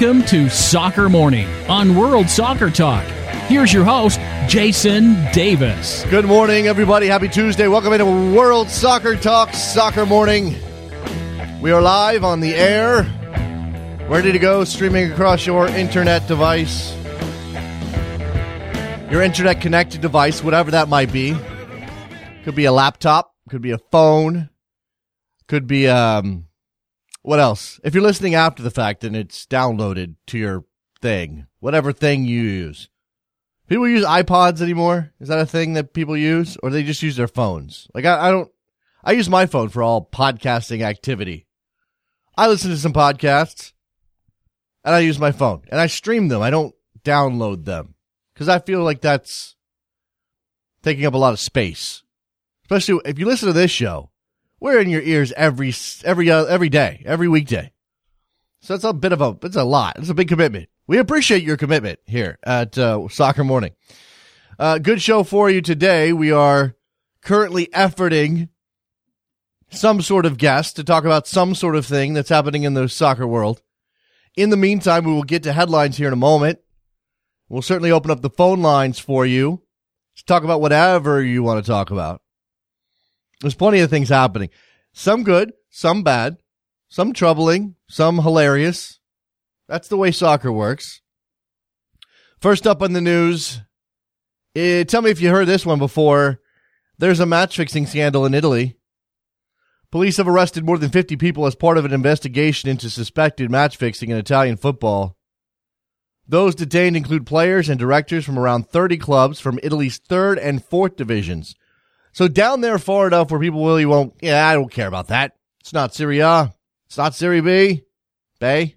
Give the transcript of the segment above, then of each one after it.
Welcome to Soccer Morning on World Soccer Talk. Here's your host, Jason Davis. Good morning, everybody. Happy Tuesday. Welcome into World Soccer Talk Soccer Morning. We are live on the air, ready to go, streaming across your internet device, your internet connected device, whatever that might be. Could be a laptop, could be a phone, could be um, what else? If you're listening after the fact and it's downloaded to your thing, whatever thing you use. People use iPods anymore? Is that a thing that people use? Or they just use their phones? Like, I, I don't, I use my phone for all podcasting activity. I listen to some podcasts and I use my phone and I stream them. I don't download them because I feel like that's taking up a lot of space. Especially if you listen to this show, we're in your ears every every uh, every day, every weekday. So it's a bit of a it's a lot. It's a big commitment. We appreciate your commitment here at uh, Soccer Morning. Uh, good show for you today. We are currently efforting some sort of guest to talk about some sort of thing that's happening in the soccer world. In the meantime, we will get to headlines here in a moment. We'll certainly open up the phone lines for you to talk about whatever you want to talk about. There's plenty of things happening. Some good, some bad, some troubling, some hilarious. That's the way soccer works. First up on the news, eh, tell me if you heard this one before. There's a match fixing scandal in Italy. Police have arrested more than 50 people as part of an investigation into suspected match fixing in Italian football. Those detained include players and directors from around 30 clubs from Italy's third and fourth divisions. So down there far enough where people really won't, yeah, I don't care about that. It's not Serie A. Uh, it's not Serie B. Bay.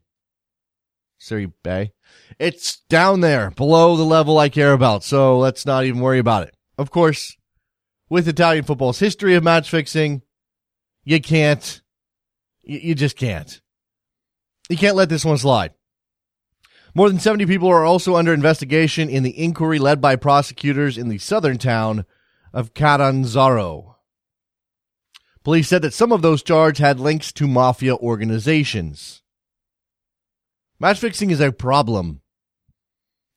Serie Bay. It's down there below the level I care about. So let's not even worry about it. Of course, with Italian football's history of match fixing, you can't, you, you just can't. You can't let this one slide. More than 70 people are also under investigation in the inquiry led by prosecutors in the southern town of Catanzaro. Police said that some of those charged had links to mafia organizations. Match fixing is a problem.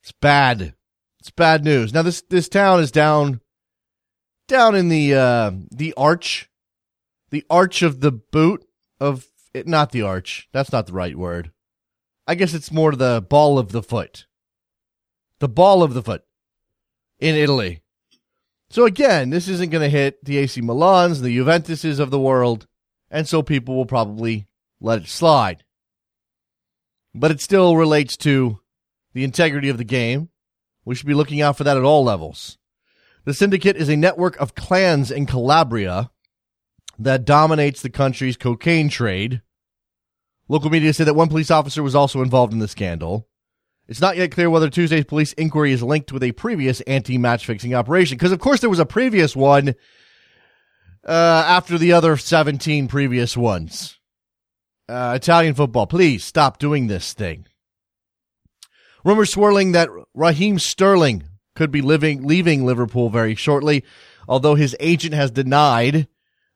It's bad. It's bad news. Now this this town is down down in the uh the arch the arch of the boot of it, not the arch. That's not the right word. I guess it's more the ball of the foot. The ball of the foot in Italy. So again, this isn't going to hit the AC Milans, the Juventuses of the world, and so people will probably let it slide. But it still relates to the integrity of the game. We should be looking out for that at all levels. The syndicate is a network of clans in Calabria that dominates the country's cocaine trade. Local media said that one police officer was also involved in the scandal. It's not yet clear whether Tuesday's police inquiry is linked with a previous anti-match fixing operation, because of course there was a previous one uh, after the other 17 previous ones. Uh, Italian football, please stop doing this thing. Rumors swirling that Raheem Sterling could be living, leaving Liverpool very shortly, although his agent has denied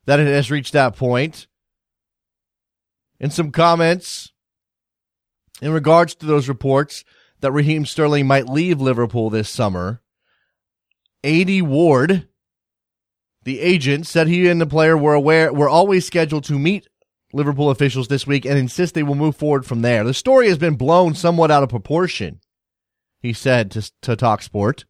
that it has reached that point. In some comments in regards to those reports, that Raheem Sterling might leave Liverpool this summer. Aidy Ward, the agent, said he and the player were aware were always scheduled to meet Liverpool officials this week and insist they will move forward from there. The story has been blown somewhat out of proportion, he said to, to Talksport.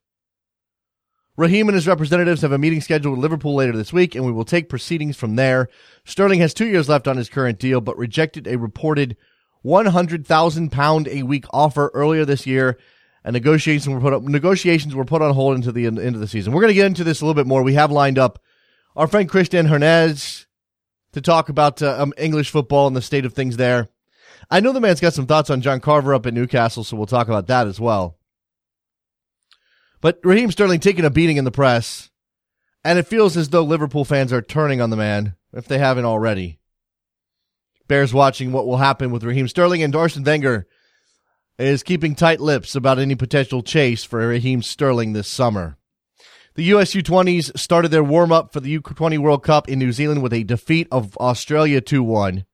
Raheem and his representatives have a meeting scheduled with Liverpool later this week, and we will take proceedings from there. Sterling has two years left on his current deal, but rejected a reported 100,000 pound a week offer earlier this year and negotiations were put up, negotiations were put on hold into the end of the season. We're going to get into this a little bit more. We have lined up our friend Kristan Heneage to talk about uh, um, English football and the state of things there. I know the man's got some thoughts on John Carver up at Newcastle, so we'll talk about that as well. But Raheem Sterling taking a beating in the press, and it feels as though Liverpool fans are turning on the man, if they haven't already. Bears watching what will happen with Raheem Sterling and Arsene Wenger is keeping tight lips about any potential chase for Raheem Sterling this summer. The US U20s started their warm up for the U20 World Cup in New Zealand with a defeat of Australia 2 1.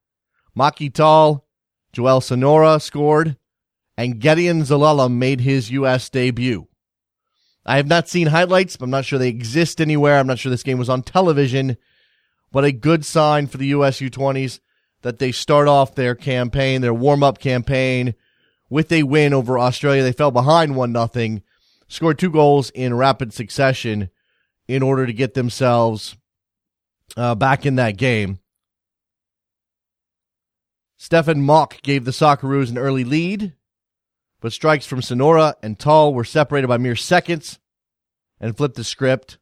Maki Tall, Joel Sonora scored. and Gedion Zelalem made his U.S. debut. I have not seen highlights, but I'm not sure they exist anywhere. I'm not sure this game was on television, but a good sign for the U.S. U20s that they start off their campaign, their warm up campaign with a win over Australia. They fell behind one nothing, scored two goals in rapid succession in order to get themselves uh, back in that game. Stefan Mauk gave the Socceroos an early lead, but strikes from Sonora and Tall were separated by mere seconds and flipped the script.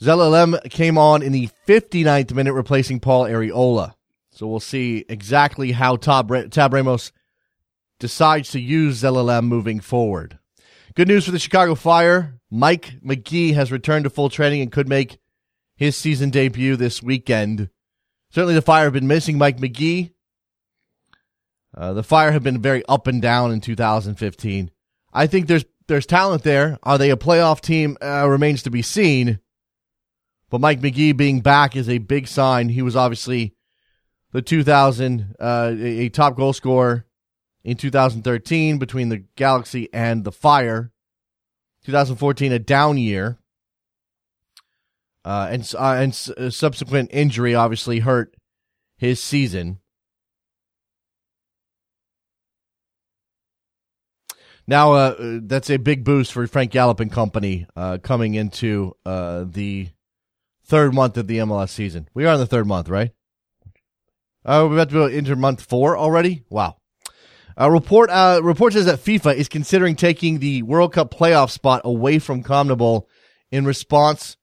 Zelalem came on in the 59th minute, replacing Paul Arriola. So we'll see exactly how Tab, Tab Ramos decides to use Zelalem moving forward. Good news for the Chicago Fire. Mike Magee has returned to full training and could make his season debut this weekend. Certainly the Fire have been missing Mike Magee. Uh, the Fire have been very up and down in 2015. I think there's there's talent there. Are they a playoff team? Uh, remains to be seen. But Mike Magee being back is a big sign. He was obviously the 2000 uh, a top goal scorer in 2013 between the Galaxy and the Fire. 2014 a down year. Uh, and uh, and uh, subsequent injury obviously hurt his season. Now, uh, that's a big boost for Frank Yallop and company uh, coming into uh, the third month of the MLS season. We are in the third month, right? Oh, we're about to go into month four already. Wow. A report uh, report says that FIFA is considering taking the World Cup playoff spot away from CONMEBOL in response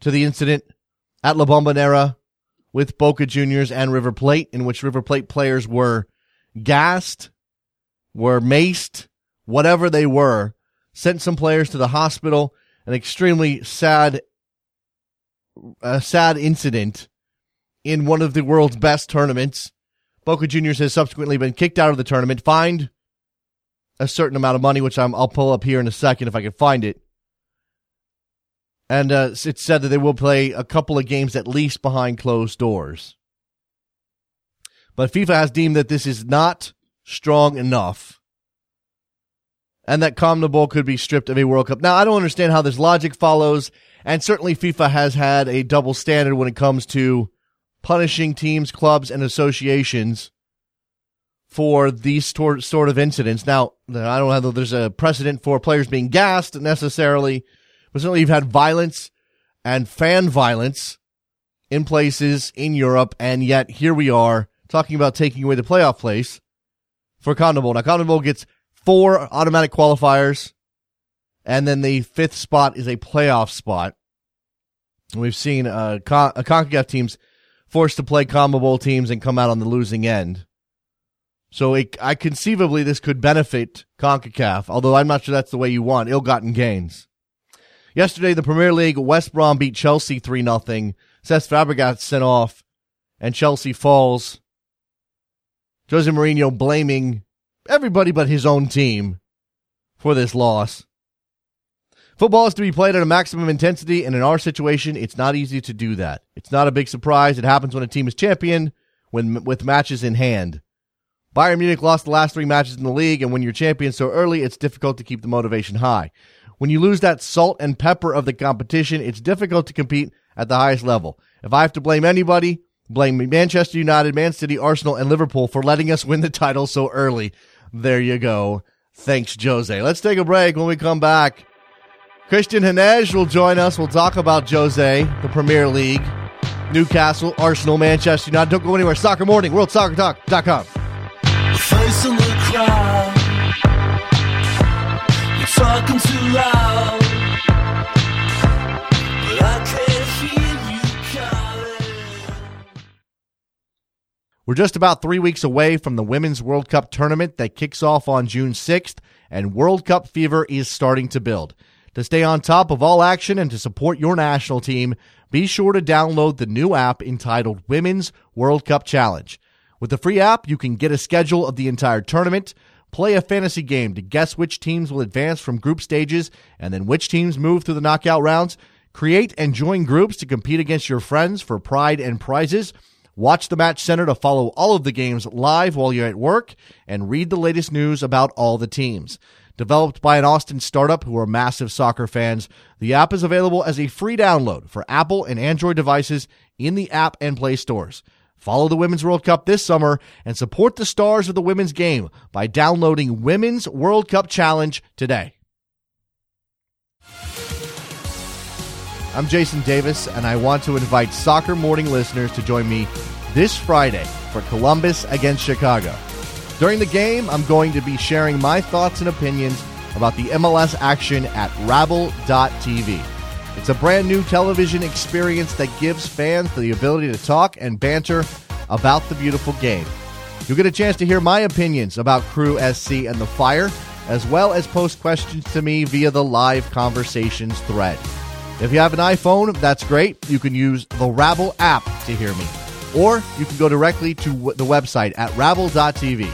to the incident at La Bombonera with Boca Juniors and River Plate, in which River Plate players were gassed, were maced, whatever they were, sent some players to the hospital. An extremely sad, a sad incident in one of the world's best tournaments. Boca Juniors has subsequently been kicked out of the tournament, fined a certain amount of money, which i will pull up here in a second if I can find it. And uh, it's said that they will play a couple of games at least behind closed doors. But FIFA has deemed that this is not strong enough and that CONMEBOL could be stripped of a World Cup. Now, I don't understand how this logic follows, and certainly FIFA has had a double standard when it comes to punishing teams, clubs, and associations for these sort of incidents. Now, I don't know there's a precedent for players being gassed necessarily, but certainly you've had violence and fan violence in places in Europe, and yet here we are talking about taking away the playoff place for CONMEBOL. Now, CONMEBOL gets four automatic qualifiers, and then the fifth spot is a playoff spot. We've seen uh, Con- uh, CONCACAF teams forced to play CONMEBOL teams and come out on the losing end. So it, I conceivably this could benefit CONCACAF, although I'm not sure that's the way you want ill-gotten gains. Yesterday, the Premier League, West Brom beat Chelsea 3 0. Cesc Fabregas sent off, and Chelsea falls. Jose Mourinho blaming everybody but his own team for this loss. Football is to be played at a maximum intensity, and in our situation, it's not easy to do that. It's not a big surprise. It happens when a team is champion, when with matches in hand. Bayern Munich lost the last three matches in the league, and when you're champion so early, it's difficult to keep the motivation high. When you lose that salt and pepper of the competition, it's difficult to compete at the highest level. If I have to blame anybody, blame Manchester United, Man City, Arsenal, and Liverpool for letting us win the title so early. There you go. Thanks, Jose. Let's take a break. When we come back, Kristan Heneage will join us. We'll talk about Jose, the Premier League, Newcastle, Arsenal, Manchester United. Don't go anywhere. Soccer Morning, WorldSoccerTalk.com. Face in the crowd. You're talking too loud. We're just about three weeks away from the Women's World Cup tournament that kicks off on June 6th, and World Cup fever is starting to build. To stay on top of all action and to support your national team, be sure to download the new app entitled Women's World Cup Challenge. With the free app, you can get a schedule of the entire tournament, play a fantasy game to guess which teams will advance from group stages and then which teams move through the knockout rounds, create and join groups to compete against your friends for pride and prizes Watch the Match Center to follow all of the games live while you're at work and read the latest news about all the teams. Developed by an Austin startup who are massive soccer fans, the app is available as a free download for Apple and Android devices in the app and Play stores. Follow the Women's World Cup this summer and support the stars of the women's game by downloading Women's World Cup Challenge today. I'm Jason Davis, and I want to invite Soccer Morning listeners to join me this Friday for Columbus against Chicago. During the game, I'm going to be sharing my thoughts and opinions about the MLS action at Rabble.tv. It's a brand new television experience that gives fans the ability to talk and banter about the beautiful game. You'll get a chance to hear my opinions about Crew SC and the Fire, as well as post questions to me via the live conversations thread. If you have an iPhone, that's great. You can use the Rabble app to hear me. Or you can go directly to the website at rabble.tv.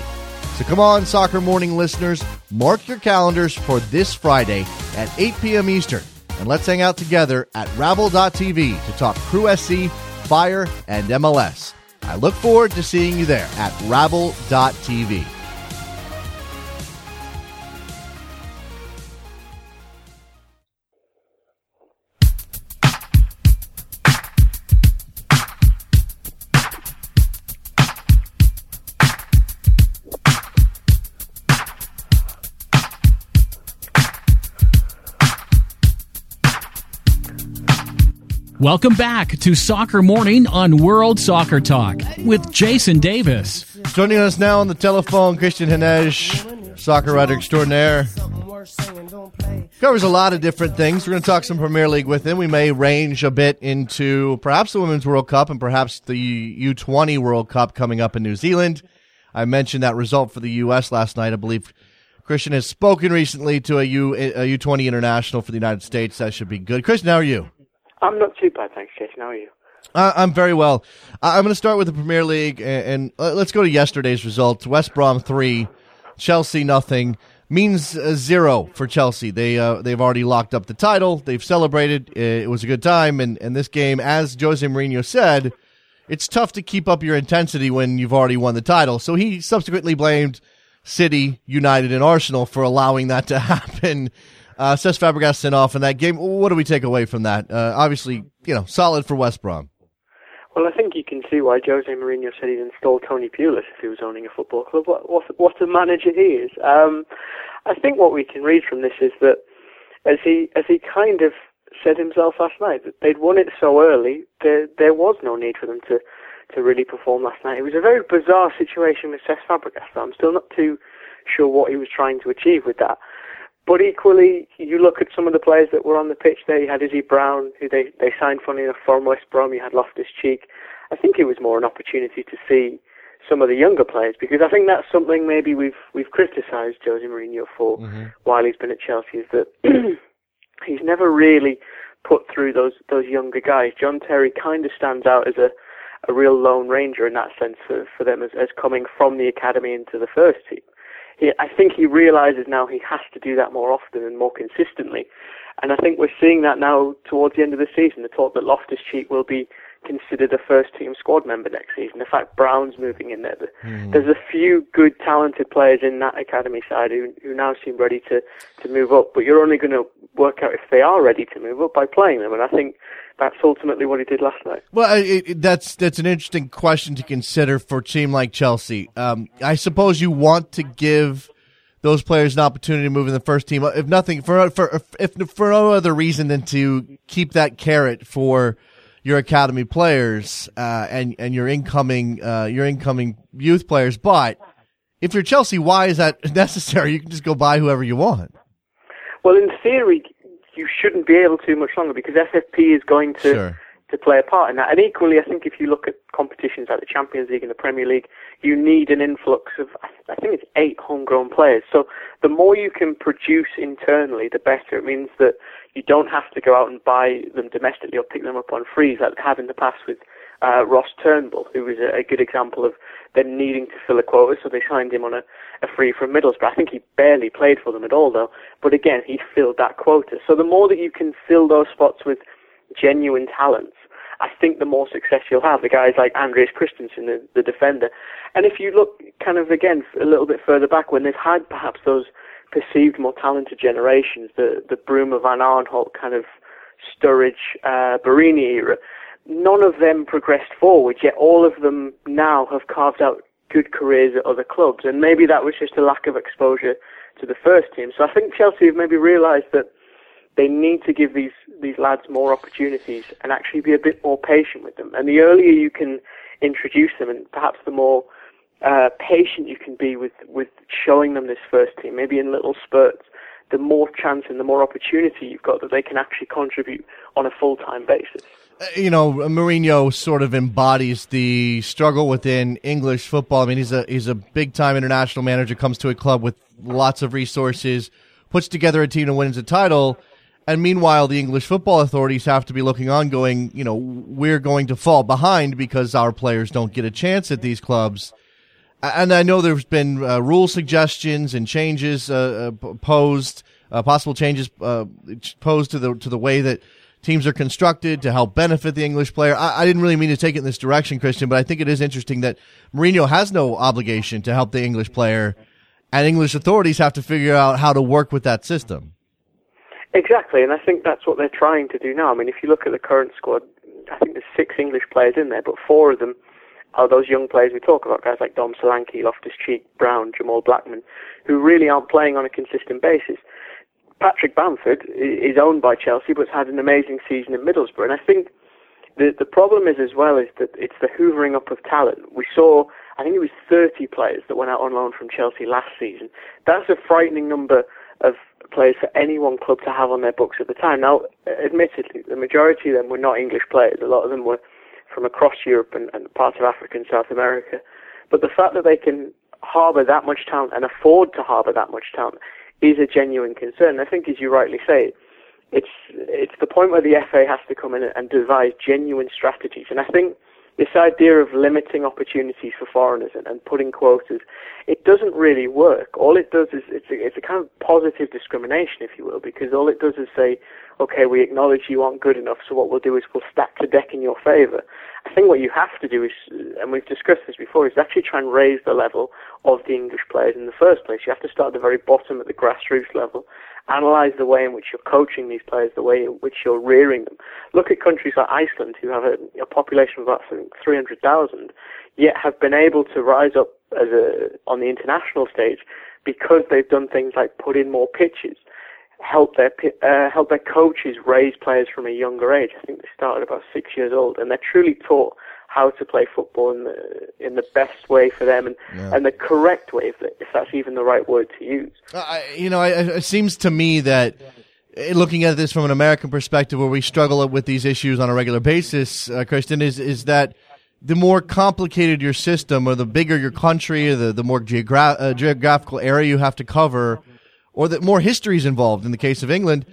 So come on, Soccer Morning listeners, mark your calendars for this Friday at 8 p.m. Eastern, and let's hang out together at rabble.tv to talk Crew SC, Fire, and MLS. I look forward to seeing you there at rabble.tv. Welcome back to Soccer Morning on World Soccer Talk with Jason Davis. Joining us now on the telephone, Kristan Heneage, soccer writer extraordinaire. Covers a lot of different things. We're going to talk some Premier League with him. We may range a bit into perhaps the Women's World Cup and perhaps the U20 World Cup coming up in New Zealand. I mentioned that result for the U.S. last night. I believe Kristan has spoken recently to a U a U20 international for the United States. That should be good. Kristan, how are you? I'm not too bad, thanks, Jason. How are you? Uh, I'm very well. I'm going to start with the Premier League, and, and uh, let's go to yesterday's results. West Brom three, Chelsea nothing means uh, zero for Chelsea. They uh, they've already locked up the title. They've celebrated. It was a good time, and and this game, as Jose Mourinho said, it's tough to keep up your intensity when you've already won the title. So he subsequently blamed City, United, and Arsenal for allowing that to happen. Uh, Cesc Fabregas sent off in that game. What do we take away from that? Uh, obviously, you know, solid for West Brom. Well, I think you can see why Jose Mourinho said he'd install Tony Pulis if he was owning a football club. What, what, what a manager he is. Um, I think what we can read from this is that as he as he kind of said himself last night, that they'd won it so early, there there was no need for them to to really perform last night. It was a very bizarre situation with Cesc Fabregas. I'm still not too sure what he was trying to achieve with that. But equally, you look at some of the players that were on the pitch there. You had Izzy Brown, who they, they signed, funny enough, from West Brom. You had Loftus Cheek. I think it was more an opportunity to see some of the younger players because I think that's something maybe we've we've criticised Jose Mourinho for mm-hmm. while he's been at Chelsea is that he's never really put through those those younger guys. John Terry kind of stands out as a a real lone ranger in that sense for, for them as, as coming from the academy into the first team he, I think he realizes now he has to do that more often and more consistently. And I think we're seeing that now towards the end of the season. The talk that Loftus Cheek will be considered a first team squad member next season. The fact Brown's moving in there. Mm. There's a few good, talented players in that academy side who, who now seem ready to, to move up. But you're only going to work out if they are ready to move up by playing them. And I think that's ultimately what he did last night. Well, it, it, that's that's an interesting question to consider for a team like Chelsea. Um, I suppose you want to give those players an opportunity to move in the first team, if nothing for for if for no other reason than to keep that carrot for your academy players uh, and and your incoming uh, your incoming youth players. But if you're Chelsea, why is that necessary? You can just go buy whoever you want. Well, in theory, you shouldn't be able to much longer because FFP is going to sure. To play a part in that. And equally, I think if you look at competitions like the Champions League and the Premier League, you need an influx of I think it's eight homegrown players. So the more you can produce internally, the better. It means that you don't have to go out and buy them domestically or pick them up on frees like they have in the past with uh, Ross Turnbull, who was a, a good example of them needing to fill a quota, so they signed him on a, a free from Middlesbrough. I think he barely played for them at all, though. But again, he filled that quota. So the more that you can fill those spots with genuine talents, I think the more success you'll have. The guys like Andreas Christensen, the, the defender. And if you look kind of again a little bit further back when they've had perhaps those perceived more talented generations, the, the Bruma Van Aanholt kind of Sturridge, uh, Borini era, none of them progressed forward, yet all of them now have carved out good careers at other clubs. And maybe that was just a lack of exposure to the first team. So I think Chelsea have maybe realised that they need to give these, these lads more opportunities and actually be a bit more patient with them. And the earlier you can introduce them and perhaps the more uh, patient you can be with, with showing them this first team, maybe in little spurts, the more chance and the more opportunity you've got that they can actually contribute on a full-time basis. Uh, you know, Mourinho sort of embodies the struggle within English football. I mean, he's a he's a big time international manager, comes to a club with lots of resources, puts together a team and wins a title. And meanwhile, the English football authorities have to be looking on, going, you know, we're going to fall behind because our players don't get a chance at these clubs. And I know there's been uh, rule suggestions and changes uh, uh posed, uh, possible changes uh, posed to the to the way that teams are constructed to help benefit the English player. I, I, didn't really mean to take it in this direction, Kristan, but I think it is interesting that Mourinho has no obligation to help the English player, and English authorities have to figure out how to work with that system. Exactly, and I think that's what they're trying to do now. I mean, if you look at the current squad, I think there's six English players in there, but four of them are those young players we talk about, guys like Dom Solanke, Loftus-Cheek, Brown, Jamal Blackman, who really aren't playing on a consistent basis. Patrick Bamford is owned by Chelsea, but has had an amazing season in Middlesbrough. And I think the the problem is as well is that it's the hoovering up of talent. We saw, I think it was 30 players that went out on loan from Chelsea last season. That's a frightening number of players for any one club to have on their books at the time. Now, admittedly, the majority of them were not English players. A lot of them were from across Europe and, and parts of Africa and South America. But the fact that they can harbour that much talent and afford to harbour that much talent is a genuine concern. I think, as you rightly say, it's it's the point where the FA has to come in and devise genuine strategies. And I think this idea of limiting opportunities for foreigners and, and putting quotas, it doesn't really work. All it does is it's a, it's a kind of positive discrimination, if you will, because all it does is say, okay, we acknowledge you aren't good enough, so what we'll do is we'll stack the deck in your favour. I think what you have to do is, and we've discussed this before, is actually try and raise the level of the English players in the first place. You have to start at the very bottom at the grassroots level, analyse the way in which you're coaching these players, the way in which you're rearing them. Look at countries like Iceland, who have a, a population of about 300,000, yet have been able to rise up as a, on the international stage because they've done things like put in more pitches help their uh, help their coaches raise players from a younger age. I think they started about six years old, and they're truly taught how to play football in the in the best way for them and yeah. and the correct way, if, if that's even the right word to use. Uh, you know, it seems to me that. Eh, looking at this from an American perspective, where we struggle with these issues on a regular basis, uh, Kristan, is is that the more complicated your system, or the bigger your country, or the the more geogra- uh, geographical area you have to cover, or that more history is involved in the case of England,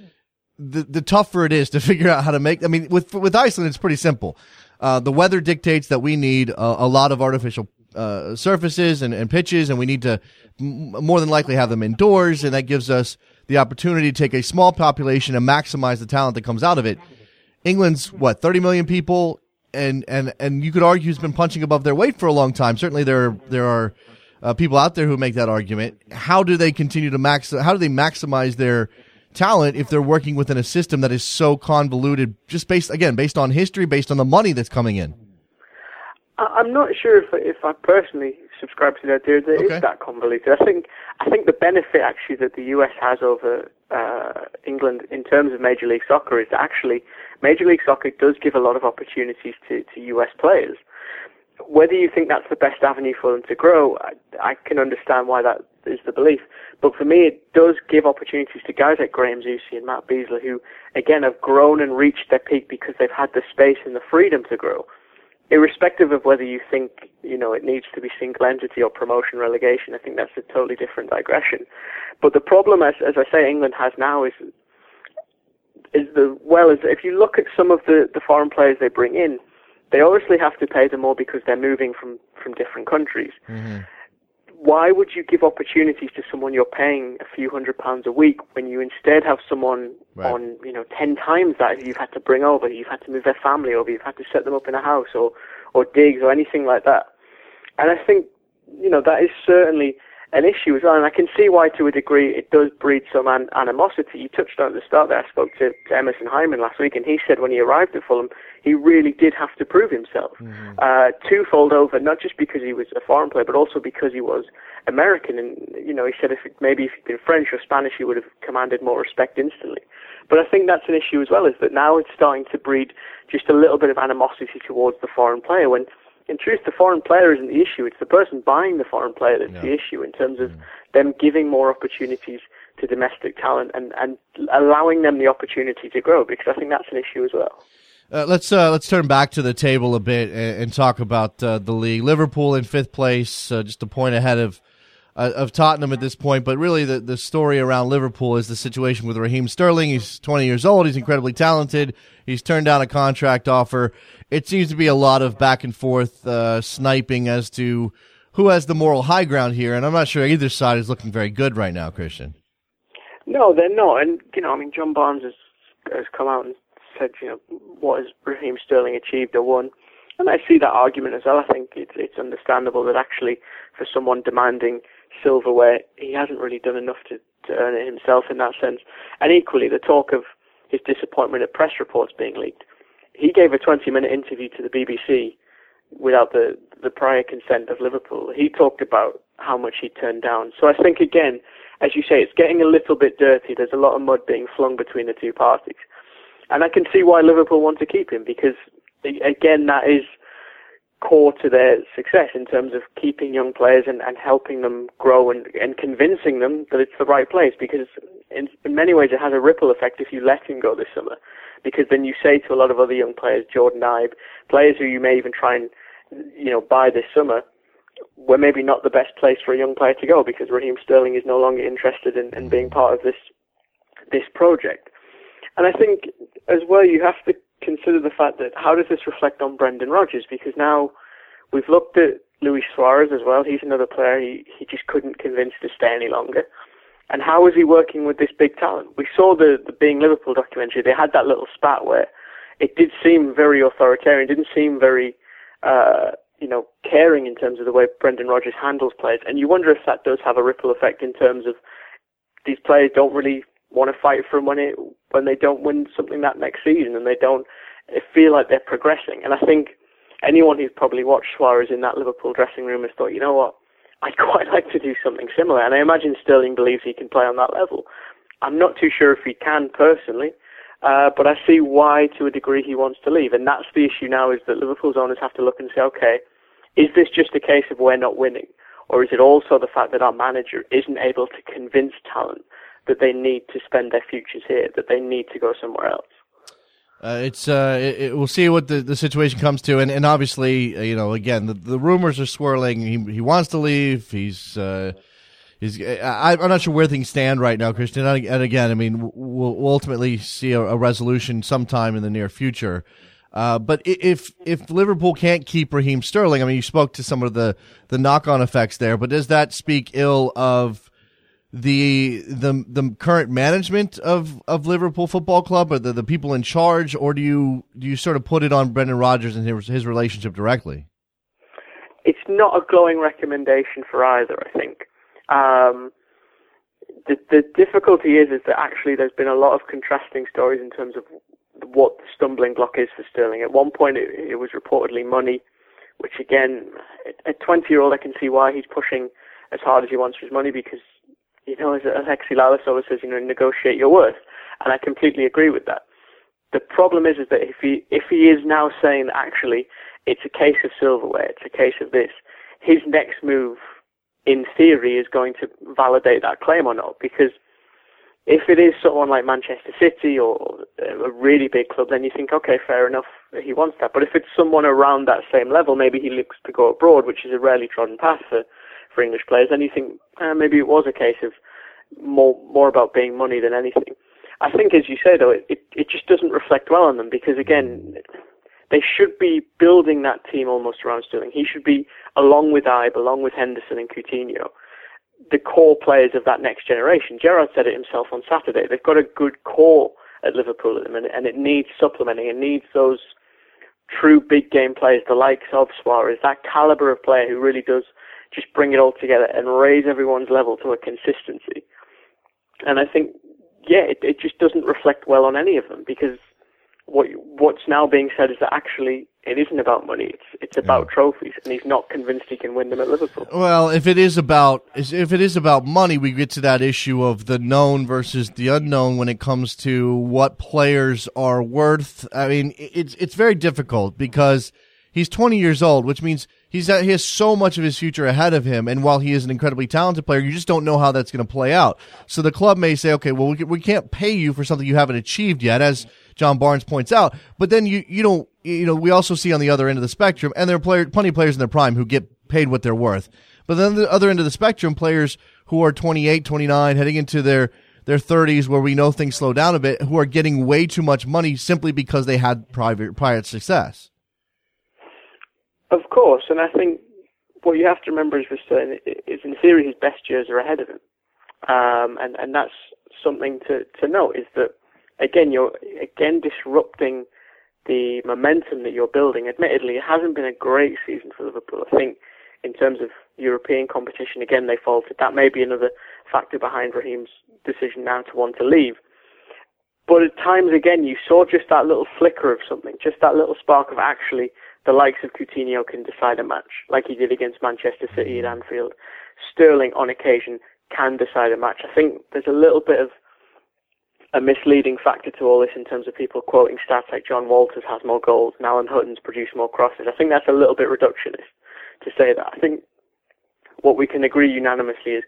the, the tougher it is to figure out how to make. I mean, with with Iceland, it's pretty simple. Uh, the weather dictates that we need a, a lot of artificial uh, surfaces and, and pitches, and we need to m- more than likely have them indoors, and that gives us the opportunity to take a small population and maximize the talent that comes out of it. England's what 30 million people, and and and you could argue has been punching above their weight for a long time. Certainly, there there are uh, people out there who make that argument. How do they continue to max? How do they maximize their talent if they're working within a system that is so convoluted? Just based again, based on history, based on the money that's coming in. I'm not sure if if I personally subscribe to the idea that okay. it's that convoluted. I think I think the benefit actually that the US has over uh, England in terms of Major League Soccer is that actually Major League Soccer does give a lot of opportunities to, to US players whether you think that's the best avenue for them to grow, I, I, can understand why that is the belief. But for me, it does give opportunities to guys like Graham Zusi and Matt Besler, who again have grown and reached their peak because they've had the space and the freedom to grow. Irrespective of whether you think you know it needs to be single entity or promotion relegation, I think that's a totally different digression. But the problem, as as I say, England has now is is the well, is if you look at some of the the foreign players they bring in, they obviously have to pay them more because they're moving from, from different countries. Mm-hmm. why would you give opportunities to someone you're paying a few hundred pounds a week when you instead have someone right. on, you know, ten times that you've had to bring over, you've had to move their family over, you've had to set them up in a house or, or digs or anything like that. And I think, you know, that is certainly an issue as well. And I can see why, to a degree, it does breed some an- animosity. You touched on at the start there. I spoke to, to, Emerson Hyndman last week, and he said when he arrived at Fulham, he really did have to prove himself. Mm-hmm. Uh, twofold over, not just because he was a foreign player, but also because he was American. And, you know, he said if it, maybe if he'd been French or Spanish, he would have commanded more respect instantly. But I think that's an issue as well, is that now it's starting to breed just a little bit of animosity towards the foreign player when in truth, the foreign player isn't the issue. It's the person buying the foreign player that's yeah. the issue in terms of mm. them giving more opportunities to domestic talent and, and allowing them the opportunity to grow because I think that's an issue as well. Uh, let's uh, let's turn back to the table a bit and, and talk about uh, the league. Liverpool in fifth place, uh, just a point ahead of uh, of Tottenham at this point. But really, the, the story around Liverpool is the situation with Raheem Sterling. He's 20 years old. He's incredibly talented. He's turned down a contract offer. It seems to be a lot of back and forth uh, sniping as to who has the moral high ground here. And I'm not sure either side is looking very good right now, Kristan. No, they're not. And, you know, I mean, John Barnes has, has come out and said, you know, what has Raheem Sterling achieved or won? And I see that argument as well. I think it's, it's understandable that actually for someone demanding silverware, he hasn't really done enough to, to earn it himself in that sense. And equally, the talk of his disappointment at press reports being leaked. He gave a 20-minute interview to the BBC without the the prior consent of Liverpool. He talked about how much he turned down. So I think again, as you say, it's getting a little bit dirty. There's a lot of mud being flung between the two parties, and I can see why Liverpool want to keep him because again, that is core to their success in terms of keeping young players and, and helping them grow and, and convincing them that it's the right place because in, in many ways it has a ripple effect if you let him go this summer because then you say to a lot of other young players, Jordan Ibe, players who you may even try and you know buy this summer, we're maybe not the best place for a young player to go because Raheem Sterling is no longer interested in, in being mm-hmm. part of this this project. And I think as well you have to consider the fact that how does this reflect on Brendan Rodgers? Because now we've looked at Luis Suarez as well. He's another player he, he just couldn't convince to stay any longer. And how is he working with this big talent? We saw the, the Being Liverpool documentary. They had that little spat where it did seem very authoritarian, didn't seem very, uh, you know, caring in terms of the way Brendan Rodgers handles players. And you wonder if that does have a ripple effect in terms of these players don't really want to fight for when it when they don't win something that next season and they don't feel like they're progressing. And I think anyone who's probably watched Suarez in that Liverpool dressing room has thought, you know what, I'd quite like to do something similar. And I imagine Sterling believes he can play on that level. I'm not too sure if he can personally, uh, but I see why, to a degree, he wants to leave. And that's the issue now: is that Liverpool's owners have to look and say, okay, is this just a case of we're not winning, or is it also the fact that our manager isn't able to convince talent that they need to spend their futures here, that they need to go somewhere else. Uh, it's uh, it, it, we'll see what the, the situation comes to, and, and obviously, uh, you know, again, the, the rumors are swirling. He he wants to leave. He's uh, he's. I, am not sure where things stand right now, Kristan. And again, I mean, we'll, we'll ultimately see a, a, resolution sometime in the near future. Uh, but if if Liverpool can't keep Raheem Sterling, I mean, you spoke to some of the the knock on effects there, but does that speak ill of the the the current management of, of Liverpool Football Club or the, the people in charge, or do you do you sort of put it on Brendan Rodgers and his, his relationship directly? It's not a glowing recommendation for either. I think um, the the difficulty is is that actually there's been a lot of contrasting stories in terms of what the stumbling block is for Sterling. At one point, it, it was reportedly money, which again, at 20 year old, I can see why he's pushing as hard as he wants for his money because you know, as Alexi Lalas always says, you know, negotiate your worth. And I completely agree with that. The problem is, is that if he, if he is now saying that actually it's a case of silverware, it's a case of this, his next move, in theory, is going to validate that claim or not. Because if it is someone like Manchester City or uh, a really big club, then you think, okay, fair enough, he wants that. But if it's someone around that same level, maybe he looks to go abroad, which is a rarely trodden path for for English players, And you think uh, maybe it was a case of more more about being money than anything. I think, as you say though, it, it, it just doesn't reflect well on them because again, they should be building that team almost around Sterling. He should be, along with Ibe, along with Henderson and Coutinho, the core players of that next generation. Gerrard said it himself on Saturday. They've got a good core at Liverpool at the minute, and it needs supplementing. It needs those true big game players, the likes of Suarez, that caliber of player who really does just bring it all together and raise everyone's level to a consistency. And I think, yeah, it, it just doesn't reflect well on any of them because what what's now being said is that actually it isn't about money. It's it's about yeah. trophies, and he's not convinced he can win them at Liverpool. Well, if it is about if it is about money, we get to that issue of the known versus the unknown when it comes to what players are worth. I mean, it's it's very difficult because he's 20 years old, which means he's he has so much of his future ahead of him. And while he is an incredibly talented player, you just don't know how that's going to play out. So the club may say, okay, well, we, we can't pay you for something you haven't achieved yet, as John Barnes points out. But then you you don't you know we also see on the other end of the spectrum, and there are player, plenty of players in their prime who get paid what they're worth. But then the other end of the spectrum, players who are 28, 29, heading into their their 30s, where we know things slow down a bit, who are getting way too much money simply because they had private prior success. Of course, and I think what you have to remember is, Sterling, is in theory his best years are ahead of him, um, and and that's something to to note is that again, you're again disrupting the momentum that you're building. Admittedly, it hasn't been a great season for Liverpool. I think in terms of European competition, again, they faltered. That may be another factor behind Raheem's decision now to want to leave. But at times, again, you saw just that little flicker of something, just that little spark of actually the likes of Coutinho can decide a match, like he did against Manchester City at Anfield. Sterling, on occasion, can decide a match. I think there's a little bit of a misleading factor to all this in terms of people quoting stats like Jon Walters has more goals and Alan Hutton's produced more crosses. I think that's a little bit reductionist to say that. I think what we can agree unanimously is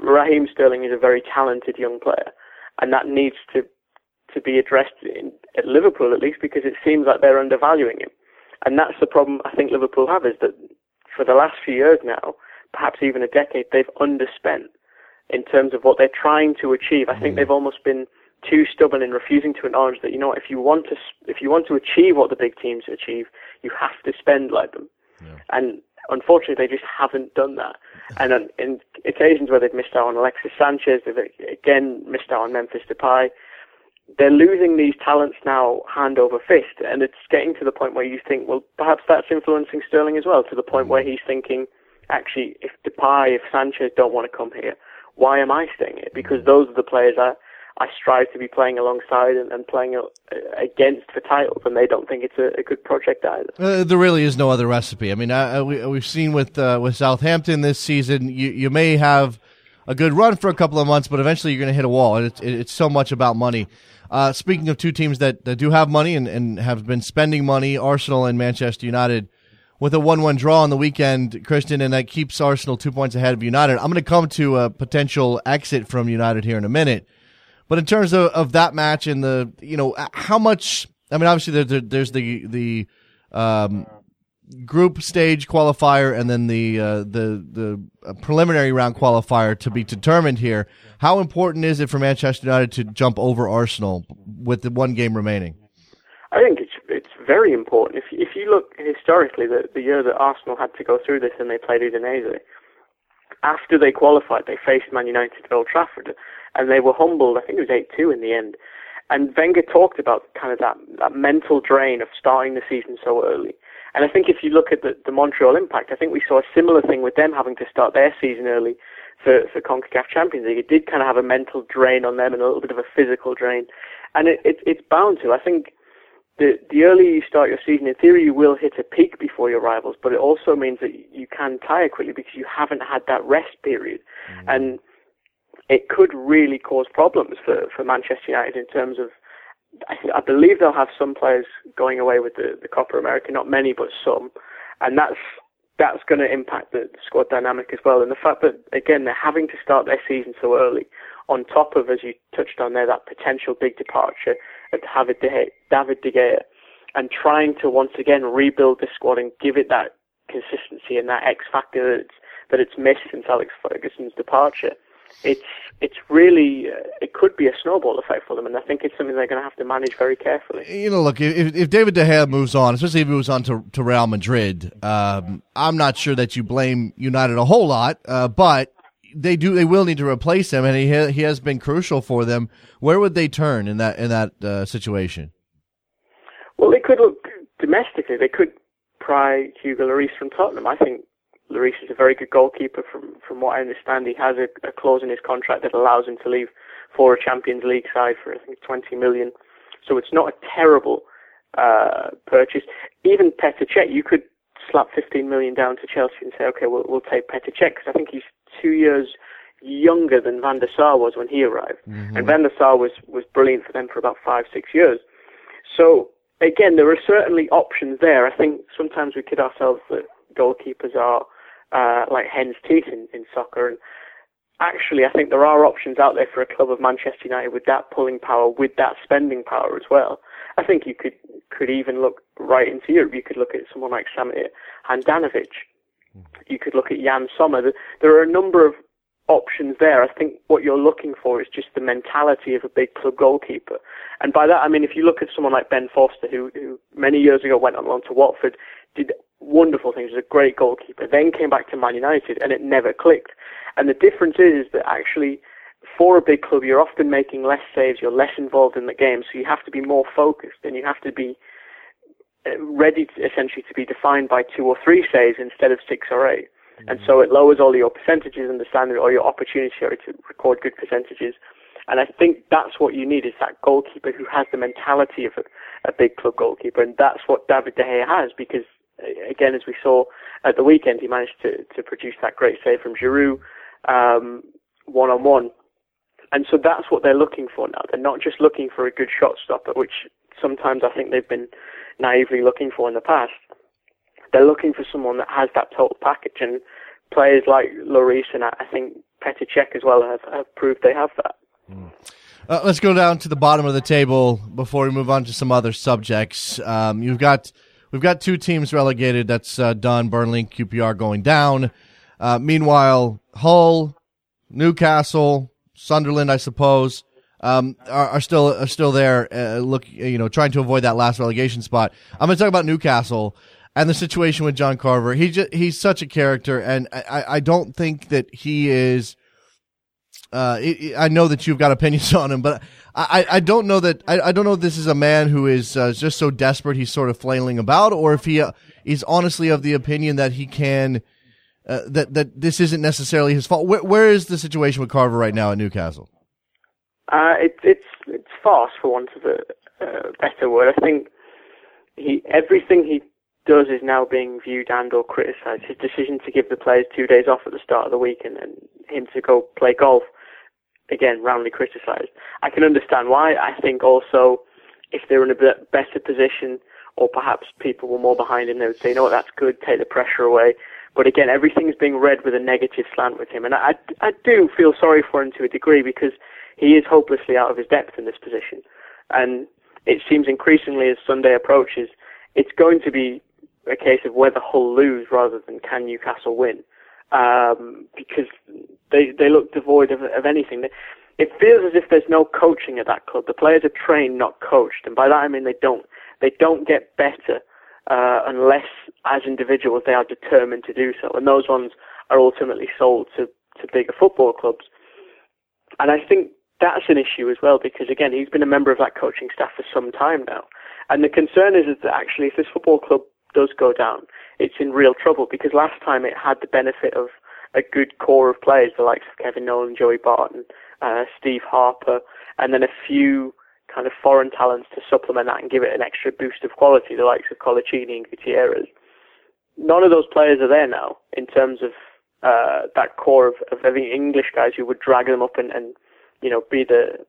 Raheem Sterling is a very talented young player, and that needs to to be addressed in, at Liverpool at least because it seems like they're undervaluing him, and that's the problem I think Liverpool have is that for the last few years now, perhaps even a decade, they've underspent in terms of what they're trying to achieve. I think mm. they've almost been too stubborn in refusing to acknowledge that you know if you want to if you want to achieve what the big teams achieve, you have to spend like them. Yeah. And unfortunately, they just haven't done that. and on, in occasions where they've missed out on Alexis Sanchez, they've again missed out on Memphis Depay. They're losing these talents now hand over fist, and it's getting to the point where you think, well, perhaps that's influencing Sterling as well. To the point where he's thinking, actually, if Depay, if Sanchez don't want to come here, why am I staying here? Because those are the players that I strive to be playing alongside and, and playing against for titles, and they don't think it's a, a good project either. Uh, there really is no other recipe. I mean, uh, we, we've seen with uh, with Southampton this season, you you may have a good run for a couple of months, but eventually you're going to hit a wall, and it's it's so much about money. Uh, speaking of two teams that, that do have money and, and have been spending money, Arsenal and Manchester United with a 1-1 draw on the weekend, Kristan, and that keeps Arsenal two points ahead of United. I'm going to come to a potential exit from United here in a minute. But in terms of, of that match and the, you know, how much, I mean, obviously there, there's the, the, um, group stage qualifier and then the, uh, the, the preliminary round qualifier to be determined here. How important is it for Manchester United to jump over Arsenal with the one game remaining? I think it's it's very important. If if you look historically, the the year that Arsenal had to go through this and they played Udinese, after they qualified, they faced Man United at Old Trafford, and they were humbled. I think it was 8-2 in the end. And Wenger talked about kind of that, that mental drain of starting the season so early. And I think if you look at the, the Montreal impact, I think we saw a similar thing with them having to start their season early for, for CONCACAF Champions League. It did kind of have a mental drain on them and a little bit of a physical drain. And it, it, it's bound to. I think the, the earlier you start your season, in theory, you will hit a peak before your rivals, but it also means that you can tire quickly because you haven't had that rest period. Mm-hmm. And it could really cause problems for, for Manchester United in terms of. I, I believe they'll have some players going away with the, the Copa America, not many, but some, and that's that's going to impact the, squad dynamic as well. And the fact that again they're having to start their season so early, on top of as you touched on there that potential big departure at David De Gea, David De Gea and trying to once again rebuild the squad and give it that consistency and that X factor that it's, that it's missed since Alex Ferguson's departure it's it's really uh, it could be a snowball effect for them, and I think it's something they're going to have to manage very carefully. You know, look, if, if David De Gea moves on, especially if he moves on to, to Real Madrid, um, I'm not sure that you blame United a whole lot, uh, but they do they will need to replace him, and he ha- he has been crucial for them. Where would they turn in that in that uh, situation? Well, they could look domestically. They could pry Hugo Lloris from Tottenham. I think Lloris is a very good goalkeeper. From from what I understand, he has a, a clause in his contract that allows him to leave for a Champions League side for I think 20 million. So it's not a terrible uh, purchase. Even Petr Cech, you could slap 15 million down to Chelsea and say, okay, we'll, we'll take Petr Cech because I think he's two years younger than Van der Sar was when he arrived, mm-hmm. and Van der Sar was was brilliant for them for about five six years. So again, there are certainly options there. I think sometimes we kid ourselves that goalkeepers are uh, like hen's teeth in, in soccer, and actually, I think there are options out there for a club of Manchester United with that pulling power, with that spending power as well. I think you could could even look right into Europe. You could look at someone like Samir Handanovic. You could look at Yann Sommer. There are a number of options there. I think what you're looking for is just the mentality of a big club goalkeeper. And by that, I mean, if you look at someone like Ben Foster, who, who many years ago went on loan to Watford, did wonderful things, was a great goalkeeper, then came back to Man United and it never clicked. And the difference is that actually, for a big club, you're often making less saves, you're less involved in the game, so you have to be more focused and you have to be uh, ready to, essentially to be defined by two or three saves instead of six or 8 mm-hmm. And so it lowers all your percentages and the standard or your opportunity to record good percentages. And I think that's what you need is that goalkeeper who has the mentality of a, a big club goalkeeper. And that's what David De Gea has because, again, as we saw at the weekend, he managed to, to produce that great save from Giroud, one on one. And so that's what they're looking for now. They're not just looking for a good shot stopper, which sometimes I think they've been naively looking for in the past. They're looking for someone that has that total package, and players like Lloris and I think Petr Cech as well have, have proved they have that. Mm. Uh, let's go down to the bottom of the table before we move on to some other subjects. Um, you've got we've got two teams relegated. That's uh, done. Burnley, QPR going down. Uh, meanwhile, Hull, Newcastle, Sunderland, I suppose, um, are, are, still are still there. Uh, look, you know, trying to avoid that last relegation spot. I'm going to talk about Newcastle and the situation with John Carver. He just, he's such a character, and I, I don't think that he is. Uh, I know that you've got opinions on him, but I, I don't know that I, I don't know if this is a man who is uh, just so desperate he's sort of flailing about, or if he uh, is honestly of the opinion that he can uh, that that this isn't necessarily his fault. Where, where is the situation with Carver right now at Newcastle? Uh, it, it's it's farce for want of a uh, better word. I think he everything he does is now being viewed and or criticised. His decision to give the players two days off at the start of the week and, and him to go play golf, again, roundly criticised. I can understand why. I think also if they were in a better position or perhaps people were more behind him, they would say, no, that's good, take the pressure away. But again, everything's being read with a negative slant with him. And I, I do feel sorry for him to a degree because he is hopelessly out of his depth in this position. And it seems increasingly as Sunday approaches, it's going to be a case of whether Hull lose rather than can Newcastle win. Um, because they, they look devoid of, of anything. It feels as if there's no coaching at that club. The players are trained, not coached. And by that I mean they don't, they don't get better uh, unless, as individuals, they are determined to do so. And those ones are ultimately sold to, to bigger football clubs. And I think that's an issue as well because, again, he's been a member of that coaching staff for some time now. And the concern is, is that actually, if this football club does go down, it's in real trouble because last time it had the benefit of a good core of players, the likes of Kevin Nolan, Joey Barton, uh, Steve Harper, and then a few kind of foreign talents to supplement that and give it an extra boost of quality, the likes of Coloccini and Gutierrez. None of those players are there now in terms of uh, that core of, of having English guys who would drag them up and, and you know be the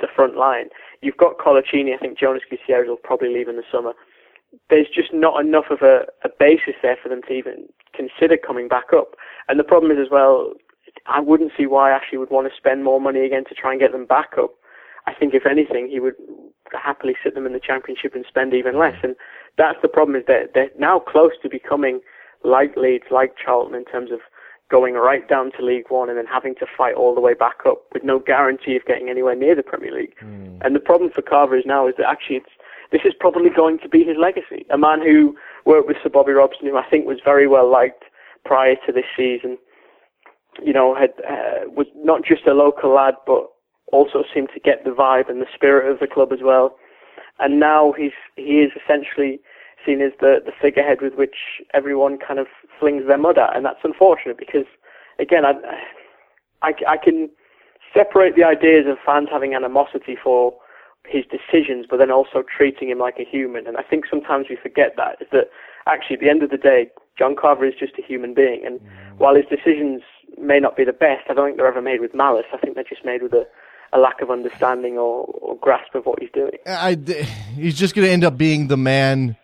the front line. You've got Coloccini. I think Jonas Gutierrez will probably leave in the summer. There's just not enough of a, a basis there for them to even consider coming back up. And the problem is as well, I wouldn't see why Ashley would want to spend more money again to try and get them back up I think if anything, he would happily sit them in the championship and spend even less. And that's the problem is that they're now close to becoming like Leeds, like Charlton in terms of going right down to League One and then having to fight all the way back up with no guarantee of getting anywhere near the Premier League. Mm. And the problem for Carver is now is that actually it's this is probably going to be his legacy. A man who worked with Sir Bobby Robson, who I think was very well liked prior to this season. You know, had uh, was not just a local lad, but also seemed to get the vibe and the spirit of the club as well. And now he's he is essentially seen as the the figurehead with which everyone kind of flings their mud at, and that's unfortunate because, again, I I, I can separate the ideas of fans having animosity for his decisions, but then also treating him like a human. And I think sometimes we forget that is that actually at the end of the day, John Carver is just a human being, and while his decisions may not be the best, I don't think they're ever made with malice. I think they're just made with a, a lack of understanding or, or grasp of what he's doing. I, he's just going to end up being the man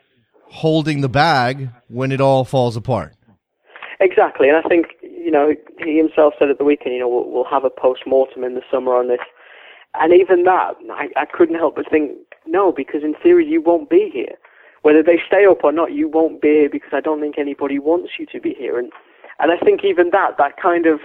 holding the bag when it all falls apart. Exactly, and I think you know he himself said at the weekend, you know, we'll, we'll have a post mortem in the summer on this, and even that, I, I couldn't help but think, no, because in theory you won't be here whether they stay up or not, you won't be here because I don't think anybody wants you to be here. And and I think even that that kind of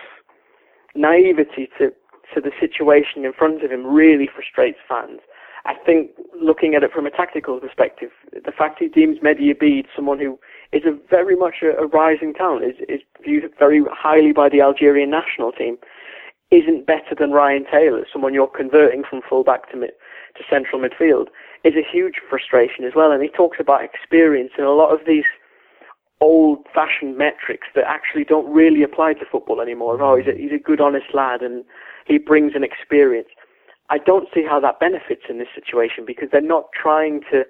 naivety to to the situation in front of him really frustrates fans. I think looking at it from a tactical perspective, the fact he deems Mehdi Abeid someone who is a very much a, a rising talent, is, is viewed very highly by the Algerian national team, isn't better than Ryan Taylor, someone you're converting from fullback to mid, to central midfield is a huge frustration as well. And he talks about experience and a lot of these old-fashioned metrics that actually don't really apply to football anymore. Oh, he's a, he's a good, honest lad, and he brings an experience. I don't see how that benefits in this situation because they're not trying to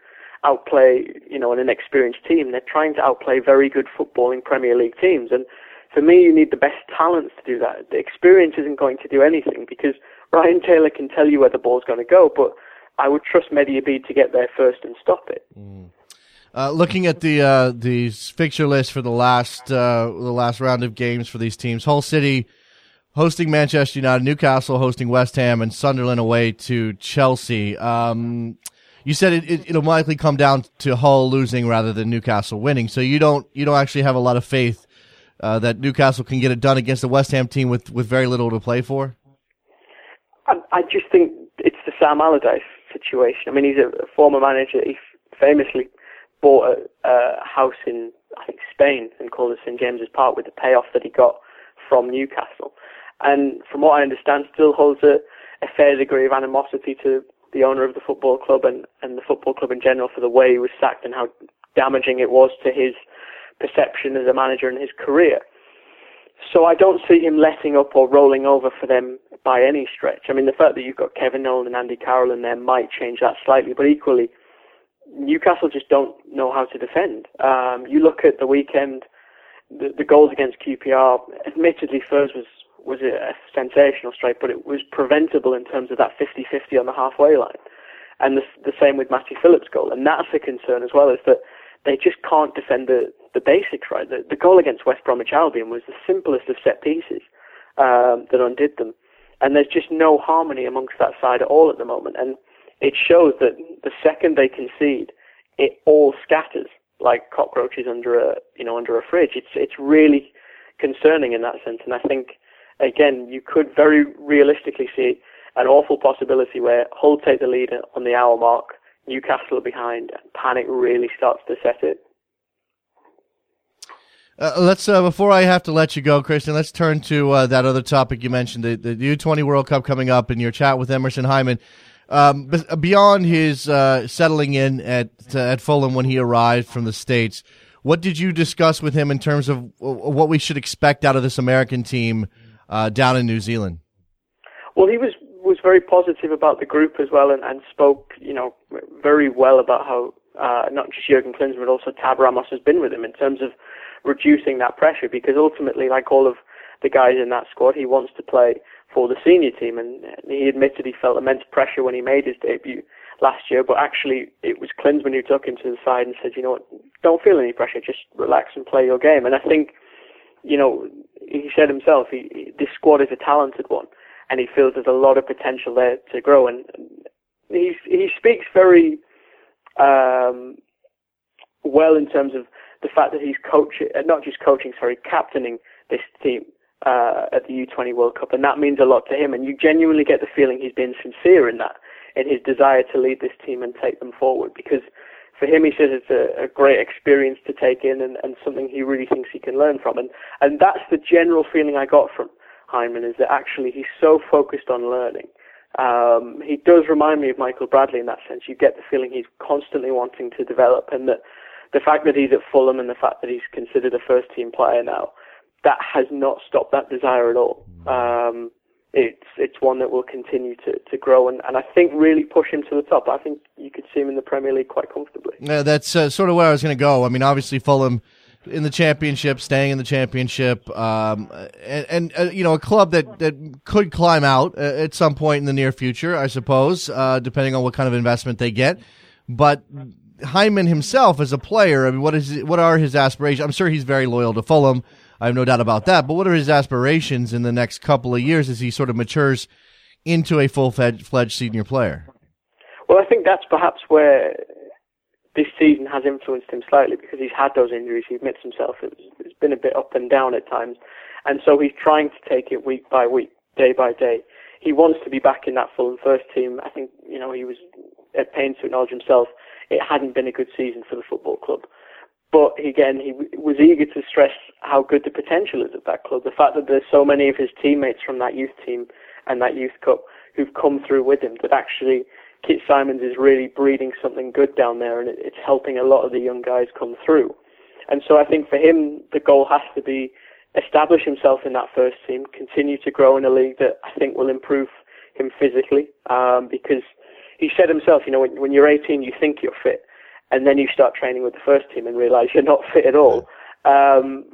outplay, you know, an inexperienced team. They're trying to outplay very good footballing Premier League teams. And for me, you need the best talents to do that. The experience isn't going to do anything because Ryan Taylor can tell you where the ball's going to go, but I would trust Mehdi Abeid to get there first and stop it. Mm. Uh, looking at the uh, the fixture list for the last uh, the last round of games for these teams, Hull City hosting Manchester United, Newcastle hosting West Ham, and Sunderland away to Chelsea. Um, you said it, it, will likely come down to Hull losing rather than Newcastle winning. So you don't you don't actually have a lot of faith uh, that Newcastle can get it done against a West Ham team with, with very little to play for. I, I just think it's the Sam Allardyce situation. I mean, he's a, a former manager. He famously bought a, a house in I think Spain and called it St James's Park with the payoff that he got from Newcastle. And from what I understand, still holds a, a fair degree of animosity to the owner of the football club and, and the football club in general for the way he was sacked and how damaging it was to his perception as a manager in his career. So I don't see him letting up or rolling over for them by any stretch. I mean, the fact that you've got Kevin Nolan and Andy Carroll in there might change that slightly, but equally, Newcastle just don't know how to defend. Um, you look at the weekend, the, the goals against QPR. Admittedly, Fer's was was a sensational strike, but it was preventable in terms of that 50-50 on the halfway line, and the, the same with Matty Phillips' goal. And that's a concern as well, is that they just can't defend the the basics right. The, the goal against West Bromwich Albion was the simplest of set pieces um, that undid them, and there's just no harmony amongst that side at all at the moment. And it shows that the second they concede, it all scatters like cockroaches under a you know under a fridge. It's it's really concerning in that sense, and I think again you could very realistically see an awful possibility where Hull take the lead on the hour mark, Newcastle behind, and panic really starts to set it. Uh, let's uh, before I have to let you go, Kristan. Let's turn to uh, that other topic you mentioned, the, the U20 World Cup coming up, and your chat with Emerson Hyndman. Um, beyond his uh, settling in at at Fulham when he arrived from the states, what did you discuss with him in terms of what we should expect out of this American team uh, down in New Zealand? Well, he was was very positive about the group as well, and, and spoke, you know, very well about how uh, not just Jurgen Klinsmann but also Tab Ramos has been with him in terms of reducing that pressure because ultimately, like all of the guys in that squad, he wants to play for the senior team. And he admitted he felt immense pressure when he made his debut last year, but actually it was Klinsmann who took him to the side and said, you know what, don't feel any pressure, just relax and play your game. And I think, you know, he said himself, he, this squad is a talented one, and he feels there's a lot of potential there to grow. And he he speaks very um, well in terms of the fact that he's coaching, uh, not just coaching, sorry, captaining this team uh, at the U20 World Cup, and that means a lot to him. And you genuinely get the feeling he's been sincere in that, in his desire to lead this team and take them forward. Because for him, he says it's a, a great experience to take in and, and something he really thinks he can learn from. And and that's the general feeling I got from Hyndman is that actually he's so focused on learning. Um, he does remind me of Michael Bradley in that sense. You get the feeling he's constantly wanting to develop, and that the fact that he's at Fulham and the fact that he's considered a first team player now that has not stopped that desire at all. Um, it's it's one that will continue to, to grow and, and I think really push him to the top. I think you could see him in the Premier League quite comfortably. Yeah, that's uh, sort of where I was going to go. I mean, obviously Fulham in the championship, staying in the championship, um, and, and uh, you know a club that, that could climb out uh, at some point in the near future, I suppose, uh, depending on what kind of investment they get. But Hyndman himself as a player, I mean, what is what are his aspirations? I'm sure he's very loyal to Fulham. I have no doubt about that. But what are his aspirations in the next couple of years as he sort of matures into a full fledged senior player? Well, I think that's perhaps where this season has influenced him slightly because he's had those injuries. He admits himself it's been a bit up and down at times, and so he's trying to take it week by week, day by day. He wants to be back in that Fulham first team. I think you know he was at pains to acknowledge himself it hadn't been a good season for the football club. But again, he was eager to stress how good the potential is at that club. The fact that there's so many of his teammates from that youth team and that youth cup who've come through with him that actually Kit Symons is really breeding something good down there and it's helping a lot of the young guys come through. And so I think for him, the goal has to be establish himself in that first team, continue to grow in a league that I think will improve him physically, um, because he said himself, you know, when, when you're 18, you think you're fit and then you start training with the first team and realize you're not fit at all. Um,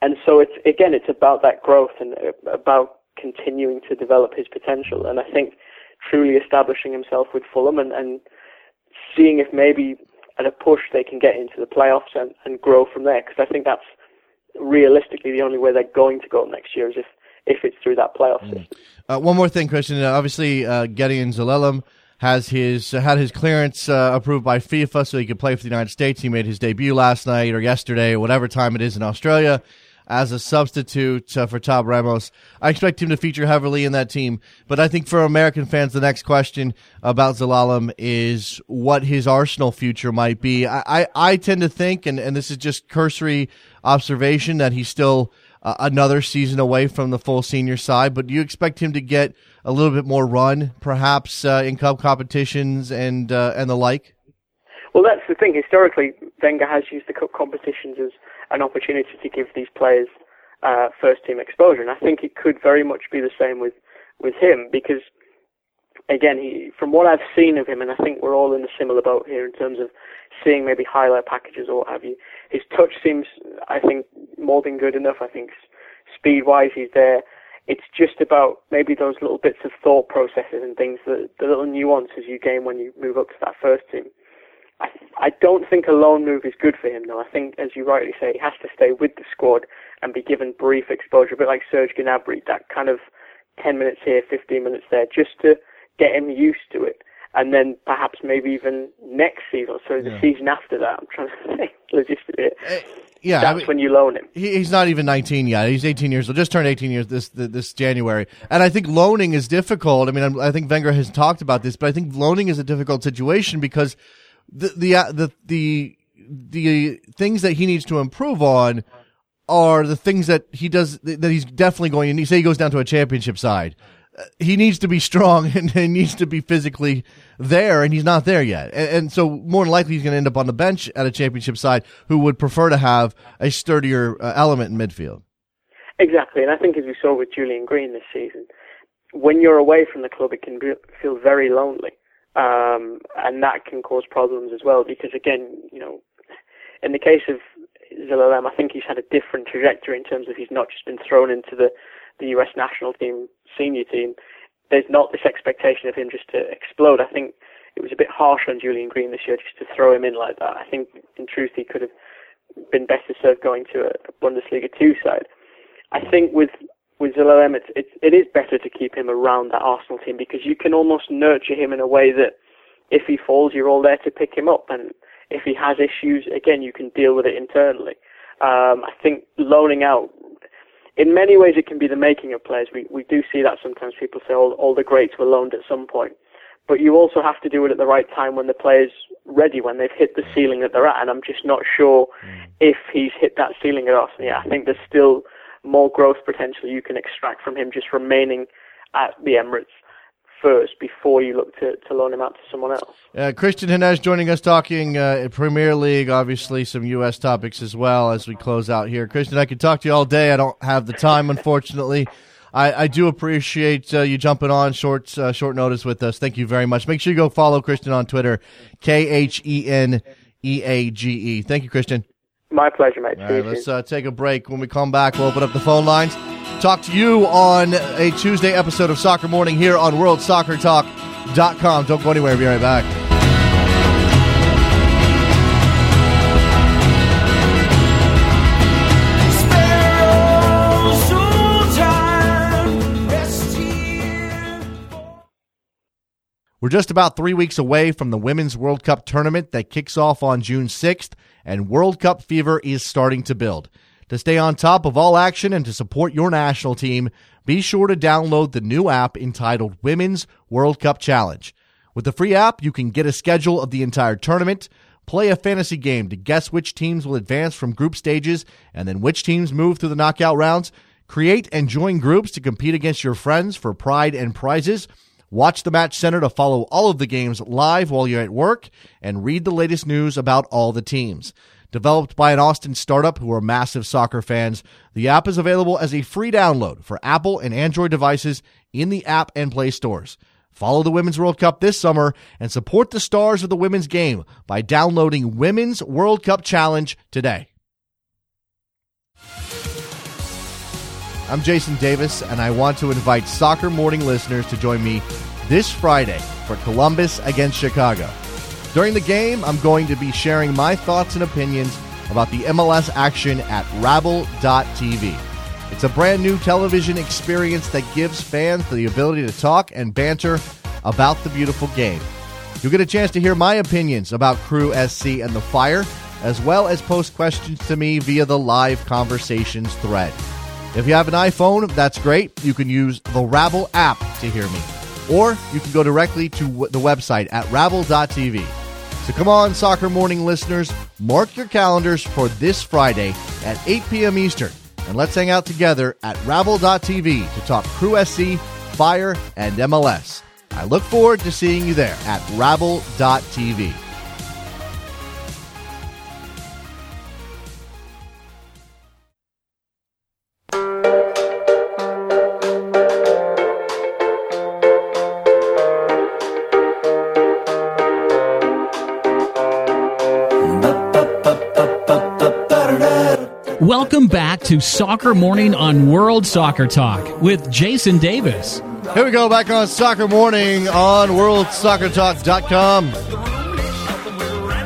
and so it's again, it's about that growth and about continuing to develop his potential. And I think truly establishing himself with Fulham and, and seeing if maybe at a push they can get into the playoffs and, and grow from there. Because I think that's realistically the only way they're going to go next year is if if it's through that playoff mm. system. Uh, one more thing, Kristan. Uh, obviously, uh, Gedion Zelalem has his uh, had his clearance uh, approved by FIFA so he could play for the United States. He made his debut last night or yesterday, or whatever time it is in Australia, as a substitute uh, for Tab Ramos. I expect him to feature heavily in that team. But I think for American fans, the next question about Zelalem is what his Arsenal future might be. I, I, I tend to think, and, and this is just cursory observation, that he's still uh, another season away from the full senior side. But do you expect him to get a little bit more run, perhaps uh, in cup competitions and uh, and the like? Well, that's the thing. Historically, Wenger has used the cup competitions as an opportunity to give these players uh, first team exposure, and I think it could very much be the same with with him because. Again, he, from what I've seen of him, and I think we're all in a similar boat here in terms of seeing maybe highlight packages or what have you. His touch seems, I think, more than good enough. I think speed-wise, he's there it's just about maybe those little bits of thought processes and things, the, the little nuances you gain when you move up to that first team. I, I don't think a loan move is good for him, though. I think, as you rightly say, he has to stay with the squad and be given brief exposure, a bit like Serge Gnabry, that kind of 10 minutes here, 15 minutes there, just to get him used to it. And then perhaps maybe even next season, or so the yeah. season after that, I'm trying to think logistically. Uh, yeah, that's I mean, when you loan him. He, he's not even 19 yet. He's 18 years old. Just turned 18 years this this January. And I think loaning is difficult. I mean, I think Wenger has talked about this, but I think loaning is a difficult situation because the the uh, the the the things that he needs to improve on are the things that he does that he's definitely going to say he goes down to a championship side he needs to be strong and he needs to be physically there, and he's not there yet. And, and so, more than likely, he's going to end up on the bench at a championship side who would prefer to have a sturdier uh, element in midfield. Exactly, and I think as we saw with Julian Green this season, when you're away from the club, it can be, feel very lonely, um, and that can cause problems as well. Because again, you know, in the case of Zelalem, I think he's had a different trajectory in terms of he's not just been thrown into the the US national team senior team, there's not this expectation of him just to explode. I think it was a bit harsh on Julian Green this year just to throw him in like that. I think, in truth, he could have been better served going to a, Bundesliga two side. I think with with Zelalem, it's, it's it is better to keep him around that Arsenal team because you can almost nurture him in a way that if he falls, you're all there to pick him up, and if he has issues, again, you can deal with it internally. Um, I think loaning out in many ways it can be the making of players. We we do see that sometimes. People say all all the greats were loaned at some point, but you also have to do it at the right time when the player's ready, when they've hit the ceiling that they're at. And I'm just not sure mm. if he's hit that ceiling at Arsenal. Yeah, I think there's still more growth potential you can extract from him just remaining at the Emirates first before you look to, to loan him out to someone else. Uh, Kristan Heneage joining us talking uh, Premier League, obviously some U.S. topics as well as we close out here. Kristan, I could talk to you all day. I don't have the time, unfortunately. I, I do appreciate uh, you jumping on short uh, short notice with us. Thank you very much. Make sure you go follow Kristan on Twitter, K H E N E A G E. Thank you, Kristan. My pleasure, mate. All right, let's uh, take a break. When we come back, we'll open up the phone lines. Talk to you on a Tuesday episode of Soccer Morning here on WorldSoccerTalk.com. Don't go anywhere. We'll be right back. We're just about three weeks away from the Women's World Cup tournament that kicks off on June 6th, and World Cup fever is starting to build. To stay on top of all action and to support your national team, be sure to download the new app entitled Women's World Cup Challenge. With the free app, you can get a schedule of the entire tournament, play a fantasy game to guess which teams will advance from group stages and then which teams move through the knockout rounds, create and join groups to compete against your friends for pride and prizes Watch the Match Center to follow all of the games live while you're at work and read the latest news about all the teams. Developed by an Austin startup who are massive soccer fans, the app is available as a free download for Apple and Android devices in the app and Play stores. Follow the Women's World Cup this summer and support the stars of the women's game by downloading Women's World Cup Challenge today. I'm Jason Davis, and I want to invite Soccer Morning listeners to join me this Friday for Columbus against Chicago. During the game, I'm going to be sharing my thoughts and opinions about the MLS action at Rabble.tv. It's a brand new television experience that gives fans the ability to talk and banter about the beautiful game. You'll get a chance to hear my opinions about Crew SC and the Fire, as well as post questions to me via the live conversations thread. If you have an iPhone, that's great. You can use the Rabble app to hear me. Or you can go directly to the website at rabble.tv. So come on, Soccer Morning listeners, mark your calendars for this Friday at 8 p.m. Eastern, and let's hang out together at rabble.tv to talk Crew SC, Fire, and MLS. I look forward to seeing you there at rabble.tv. Welcome back to Soccer Morning on World Soccer Talk with Jason Davis. Here we go, back on Soccer Morning on WorldSoccerTalk.com.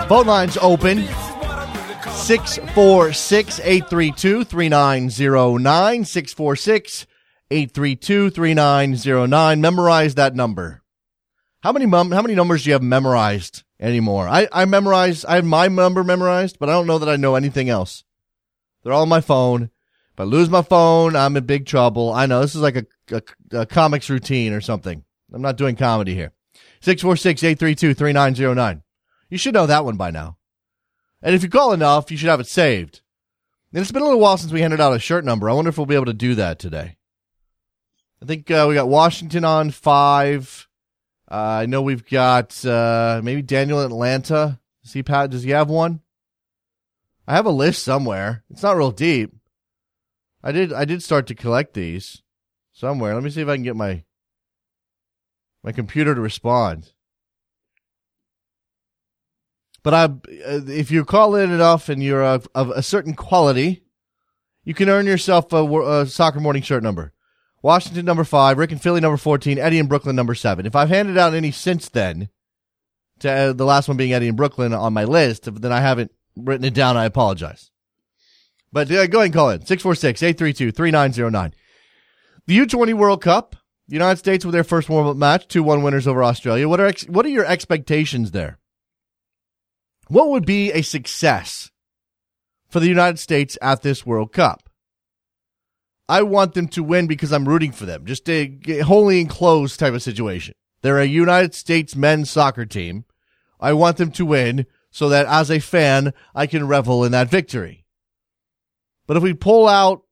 Phone lines open 646 832 3909. 646 832 3909. Memorize that number. How many how many numbers do you have memorized anymore? I, I memorize I have my number memorized, but I don't know that I know anything else. They're all on my phone. If I lose my phone, I'm in big trouble. I know this is like a, a, a comics routine or something. I'm not doing comedy here. 646-832-3909. You should know that one by now. And if you call enough, you should have it saved. And it's been a little while since we handed out a shirt number. I wonder if we'll be able to do that today. I think uh, we got Washington on five. Uh, I know we've got uh, maybe Daniel Atlanta. Does he, does he have one? I have a list somewhere. It's not real deep. I did I did start to collect these somewhere. Let me see if I can get my my computer to respond. But I, if you call in enough and you're of, of a certain quality, you can earn yourself a, a, soccer morning shirt number. Washington number five, Rick and Philly number fourteen, Eddie and Brooklyn number seven. If I've handed out any since then, to uh, the last one being Eddie and Brooklyn on my list, then I haven't written it down. I apologize. But uh, go ahead and call in 646 832 3909. The U20 World Cup, the United States with their first warm up match, 2 1 winners over Australia. What are, ex- what are your expectations there? What would be a success for the United States at this World Cup? I want them to win because I'm rooting for them. Just a wholly enclosed type of situation. They're a United States men's soccer team. I want them to win so that as a fan, I can revel in that victory. But if we pull out,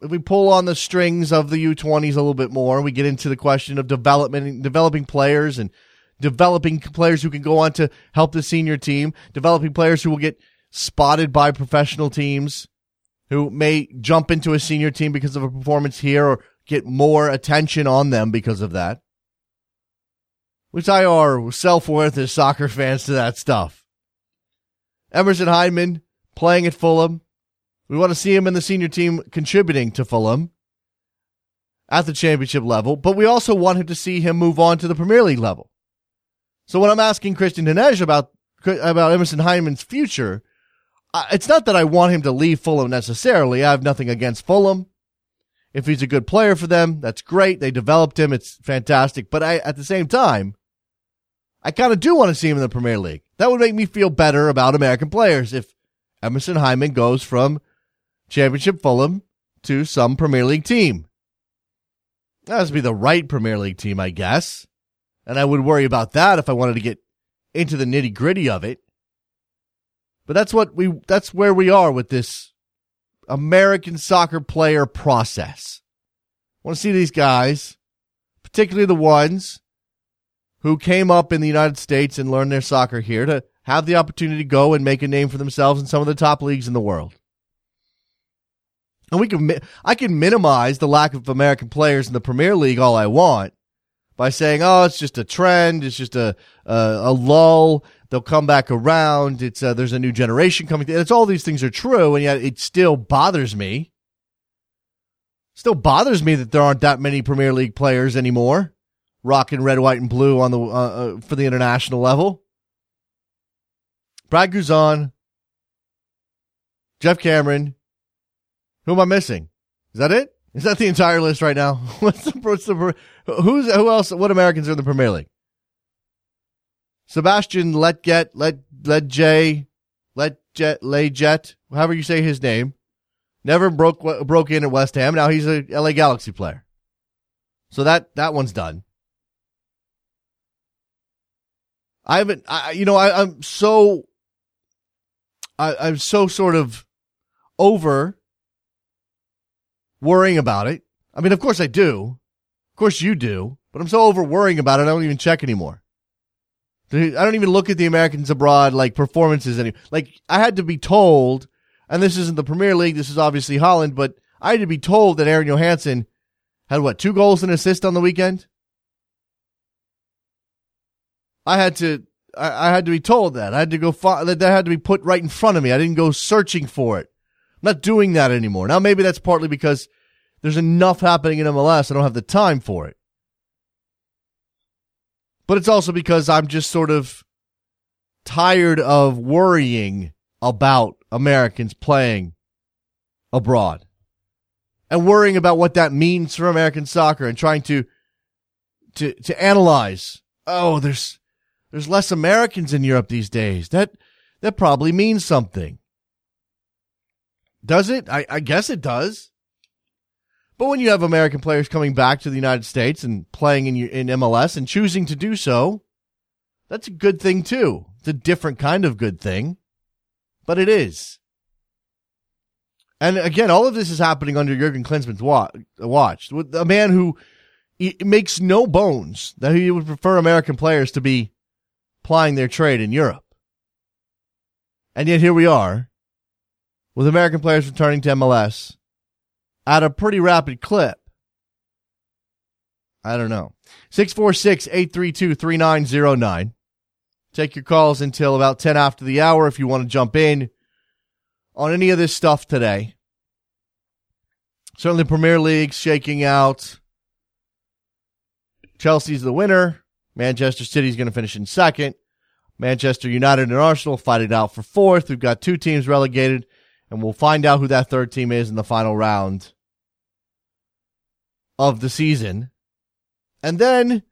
if we pull on the strings of the U20s a little bit more, we get into the question of development, developing players and developing players who can go on to help the senior team, developing players who will get spotted by professional teams who may jump into a senior team because of a performance here or get more attention on them because of that. We tie our self worth as soccer fans to that stuff. Emerson Hyndman playing at Fulham. We want to see him in the senior team contributing to Fulham at the championship level, but we also want him to see him move on to the Premier League level. So when I'm asking Kristan Heneage about about Emerson Hyndman's future, it's not that I want him to leave Fulham necessarily. I have nothing against Fulham. If he's a good player for them, that's great. They developed him. It's fantastic. But I, at the same time, I kind of do want to see him in the Premier League. That would make me feel better about American players if Emerson Hyndman goes from Championship Fulham to some Premier League team. That has to be the right Premier League team, I guess. And I would worry about that if I wanted to get into the nitty gritty of it. But that's what we, that's where we are with this American soccer player process. I want to see these guys, particularly the ones who came up in the United States and learned their soccer here to have the opportunity to go and make a name for themselves in some of the top leagues in the world. And we can, I can minimize the lack of American players in the Premier League all I want by saying, "Oh, it's just a trend. It's just a a, a lull. They'll come back around. It's uh, there's a new generation coming. It's all these things are true, and yet it still bothers me. Still bothers me that there aren't that many Premier League players anymore, rocking red, white, and blue on the uh, uh, for the international level. Brad Guzan, Geoff Cameron. Who am I missing? Is that it? Is that the entire list right now? What's the, what's the who's who else? What Americans are in the Premier League? Sebastian Lletget, Let Let J, Let Jet, Lay Jet, however you say his name, never broke broke in at West Ham. Now he's a LA Galaxy player. So that that one's done. I haven't, I, you know, I, I'm so, I, I'm so sort of over worrying about it. I mean, of course I do. Of course you do. But I'm so over worrying about it, I don't even check anymore. I don't even look at the Americans abroad like performances anymore. Like I had to be told, and this isn't the Premier League. This is obviously Holland, but I had to be told that Aron Johannsson had what two goals and assist on the weekend. I had to, I, I had to be told that. I had to go that that had to be put right in front of me. I didn't go searching for it. I'm not doing that anymore. Now maybe that's partly because there's enough happening in MLS. I don't have the time for it. But it's also because I'm just sort of tired of worrying about Americans playing abroad and worrying about what that means for American soccer and trying to to to analyze. Oh, there's there's less Americans in Europe these days. That that probably means something. Does it? I, I guess it does. But when you have American players coming back to the United States and playing in in MLS and choosing to do so, that's a good thing too. It's a different kind of good thing, but it is. And again, all of this is happening under Jurgen Klinsmann's watch. A man who makes no bones that he would prefer American players to be plying their trade in Europe. And yet here we are with American players returning to MLS at a pretty rapid clip. I don't know. 646 832 3909. Take your calls until about 10 after the hour if you want to jump in on any of this stuff today. Certainly, Premier League shaking out. Chelsea's the winner. Manchester City is going to finish in second. Manchester United and Arsenal fight it out for fourth. We've got two teams relegated and we'll find out who that third team is in the final round of the season. And then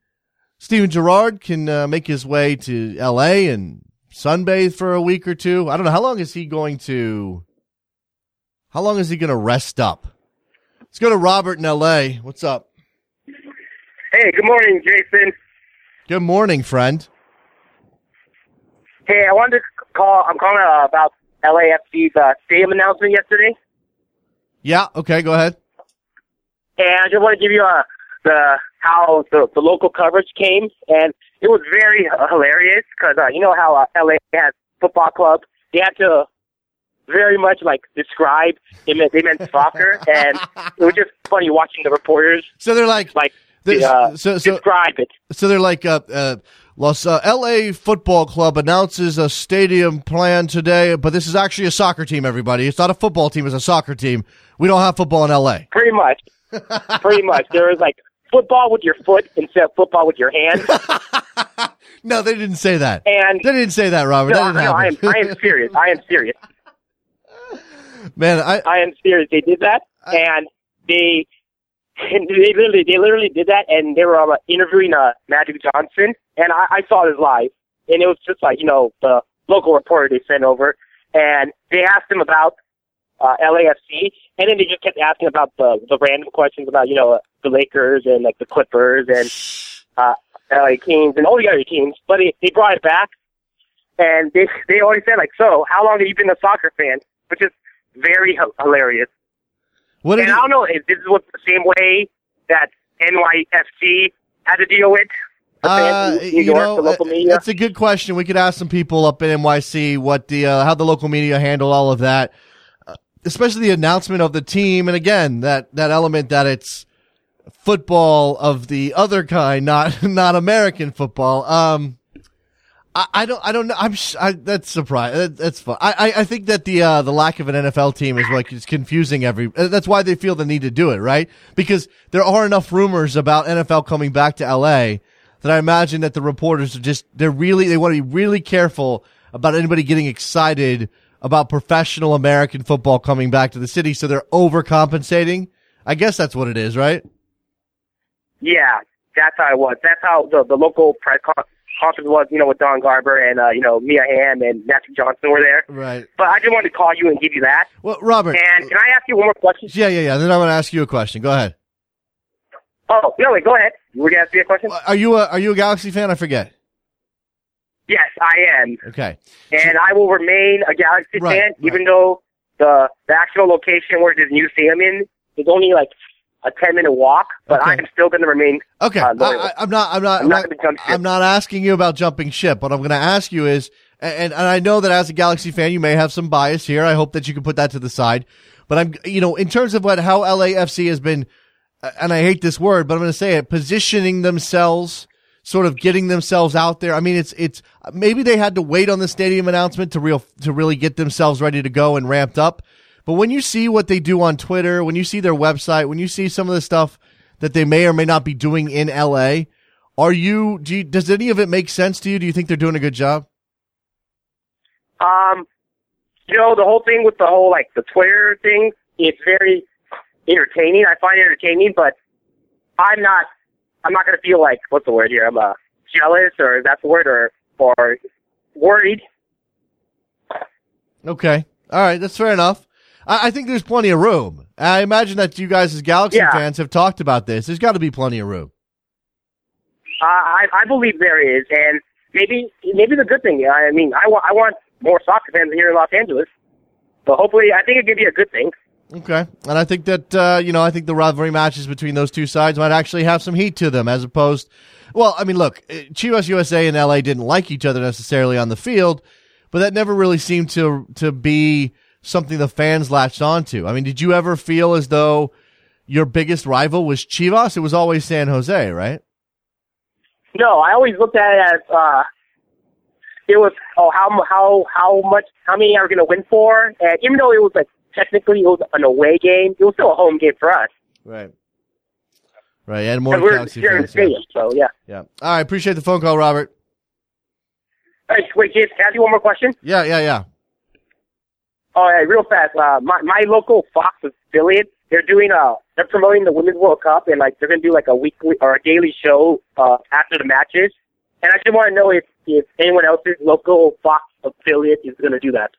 Steven Gerrard can uh, make his way to LA and sunbathe for a week or two. I don't know how long is he going to how long is he going to rest up Let's go to Robert in L.A. What's up? Hey, good morning, Jason. Good morning, friend. Hey, I wanted to call. I'm calling uh, about LAFC's uh, stadium announcement yesterday, Yeah. Okay. Go ahead. and I just want to give you uh, the how the, the local coverage came, and it was very uh, hilarious because uh, you know how uh, LA has football club. They had to very much like describe they meant they meant soccer, and it was just funny watching the reporters So they're like, like Uh, so- so- describe it. so they're like, uh, uh, Los uh, L.A. Football Club announces a stadium plan today, but this is actually a soccer team. Everybody, it's not a football team; it's a soccer team. We don't have football in L.A. Pretty much. Pretty much. There is like football with your foot instead of football with your hand. No, they didn't say that. And They didn't say that, Robert. no, that no, I am. I am serious. I am serious. Man, I I am serious. They did that and they and they literally they literally did that and they were uh, interviewing uh, Magic Johnson and I, I saw this live and it was just like, you know, the local reporter they sent over and they asked him about uh, LAFC, and then they just kept asking about the the random questions about you know the Lakers and like the Clippers and uh, LA Kings and all the other teams. But they, they brought it back, and they they always said like, so how long have you been a soccer fan? Which is very h- hilarious. What And I don't know if this was the same way that NYFC had to deal with Uh, New you York, know, the local uh, media. that's a good question. We could ask some people up in NYC what the uh, how the local media handle all of that, uh, especially the announcement of the team, and again that that element that it's football of the other kind, not not American football. Um, I, I don't I don't know. I'm sh- I, that's surprising. That, that's fun. I, I think that the uh, the lack of an NFL team is like it's confusing every. uh, That's why they feel the need to do it, right? Because there are enough rumors about NFL coming back to LA that I imagine that the reporters are just they're really they want to be really careful about anybody getting excited about professional American football coming back to the city, so they're overcompensating. I guess that's what it is, right? Yeah, that's how it was. That's how the the local press conference was. You know, with Don Garber and uh, you know Mia Hamm and Matthew Johnson were there. Right. But I just wanted to call you and give you that. Well, Robert. And can I ask you one more question? Yeah, yeah, yeah. Then I'm going to ask you a question. Go ahead. Oh no, wait, go ahead. You were gonna ask me a question? Are you a are you a Galaxy fan? I forget. Yes, I am, Okay. and I will remain a Galaxy Right, fan, right. even though the the actual location where this new stadium in is only like a ten minute walk. But Okay. I am still going to remain. Okay, Uh, I, I'm not. I'm not. I'm not ship. I'm not asking you about jumping ship. What I'm going to ask you is, and, and I know that as a Galaxy fan, you may have some bias here. I hope that you can put that to the side. But I'm, you know, in terms of what how LAFC has been, and I hate this word, but I'm going to say it, positioning themselves, sort of getting themselves out there. I mean, it's it's maybe they had to wait on the stadium announcement to real to really get themselves ready to go and ramped up. But when you see what they do on Twitter, when you see their website, when you see some of the stuff that they may or may not be doing in LA, are you, do you, does any of it make sense to you? Do you think they're doing a good job? Um, you know, the whole thing with the whole like the Twitter thing, it's very entertaining. I find it entertaining, but I'm not. I'm not going to feel like what's the word here? I'm uh, jealous, or is that the word, or or worried. Okay. All right. That's fair enough. I, I think there's plenty of room. I imagine that you guys as Galaxy Yeah. fans have talked about this. There's got to be plenty of room. Uh, I I believe there is, and maybe maybe the good thing. I mean, I want I want more soccer fans here in Los Angeles. but hopefully, I think it could be a good thing. Okay. And I think that, uh, you know, I think the rivalry matches between those two sides might actually have some heat to them as opposed. Well, I mean, look, eh, Chivas USA and LA didn't like each other necessarily on the field, but that never really seemed to, to be something the fans latched onto. I mean, did you ever feel as though your biggest rival was Chivas? It was always San Jose, right? No, I always looked at it as uh, it was oh how how how much how many are we going to win for? And even though it was like technically it was an away game, it was still a home game for us Right. Right. And more we're Galaxy here in the fans. Stadium. So yeah. yeah. All right. Appreciate the phone call, Robert. Hey, wait, James, can I ask you one more question? Yeah. Yeah. Yeah. Oh, yeah, real fast. Uh, my my local Fox affiliate, they're doing a they're promoting the Women's World Cup and like they're gonna do like a weekly or a daily show uh after the matches. And I just want to know if if anyone else's local Fox affiliate is gonna do that.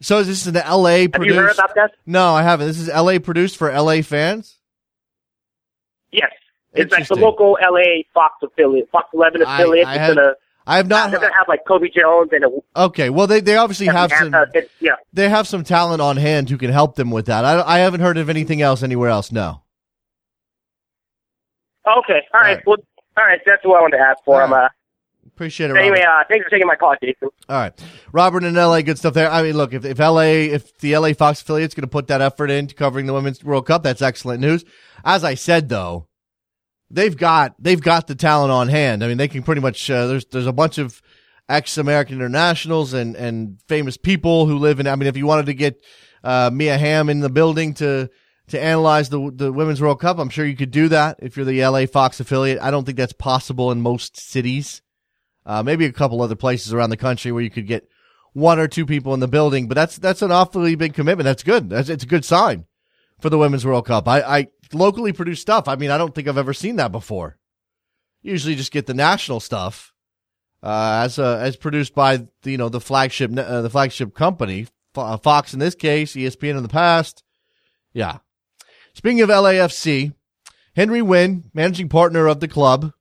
So is this an LA Have produced? you heard about that? No, I haven't. This is LA produced for LA fans. Yes. It's like the local LA Fox affiliate, Fox 11 I- affiliate. I it's have gonna, I have not. they're gonna have like Cobi Jones and a, Okay, well they they obviously have some it's- yeah. they have some talent on hand who can help them with that. I I haven't heard of anything else anywhere else. No. Okay. All right. Right. Well, all right. That's what I wanted to ask for All right. Uh, Appreciate it. Robert. anyway, uh, thanks for taking my call, Jason. All right, Robert in LA, good stuff there. I mean, look, if, if LA, if the LA Fox affiliate's going to put that effort into covering the Women's World Cup, that's excellent news. As I said, though, they've got they've got the talent on hand. I mean, they can pretty much. Uh, there's there's a bunch of ex American internationals and and famous people who live in. I mean, if you wanted to get uh, Mia Hamm in the building to to analyze the the Women's World Cup, I'm sure you could do that if you're the LA Fox affiliate. I don't think that's possible in most cities. Uh, maybe a couple other places around the country where you could get one or two people in the building, but that's that's an awfully big commitment. That's good. That's it's a good sign for the Women's World Cup. I, I locally produced stuff. I mean, I don't think I've ever seen that before. Usually, just get the national stuff uh, as uh, as produced by the, you know the flagship uh, the flagship company uh, Fox in this case, ESPN in the past. Yeah. Speaking of LAFC, Henry Nguyen, managing partner of the club,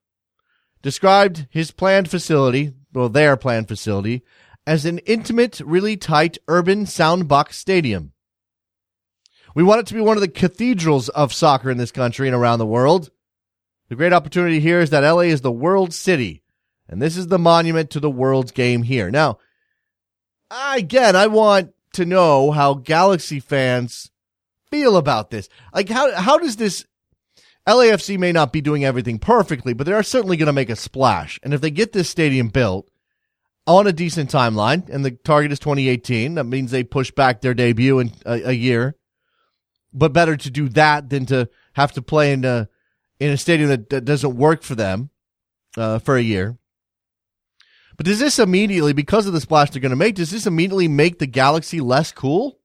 described his planned facility, well, their planned facility, as an intimate, really tight urban soundbox stadium. We want it to be one of the cathedrals of soccer in this country and around the world. The great opportunity here is that LA is the world city, and this is the monument to the world's game here. Now, again, I want to know how Galaxy fans feel about this. Like, how, how does this LAFC may not be doing everything perfectly, but they are certainly going to make a splash. And if they get this stadium built on a decent timeline, and the target is 2018, that means they push back their debut in a, a year. But better to do that than to have to play in a in a stadium that, that doesn't work for them uh, for a year. But does this immediately, because of the splash they're going to make, does this immediately make the Galaxy less cool?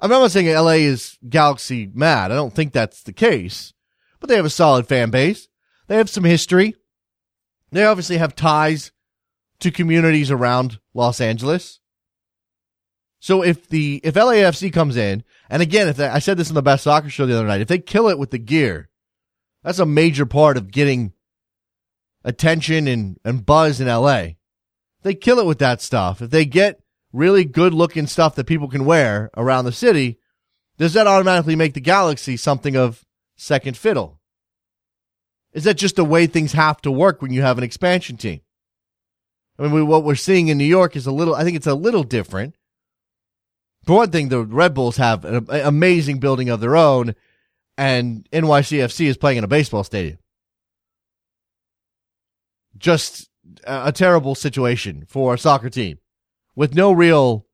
I'm not saying LA is Galaxy mad. I don't think that's the case but they have a solid fan base. They have some history. They obviously have ties to communities around Los Angeles. So if the if LAFC comes in, and again, if they, I said this in the best soccer show the other night, if they kill it with the gear, that's a major part of getting attention and, and buzz in LA. They kill it with that stuff. If they get really good looking stuff that people can wear around the city, does that automatically make the Galaxy something of second fiddle? Is that just the way things have to work when you have an expansion team? I mean, we, what we're seeing in New York is a little, I think it's a little different. For one thing, the Red Bulls have an amazing building of their own, and NYCFC is playing in a baseball stadium. Just a, terrible situation for a soccer team with no real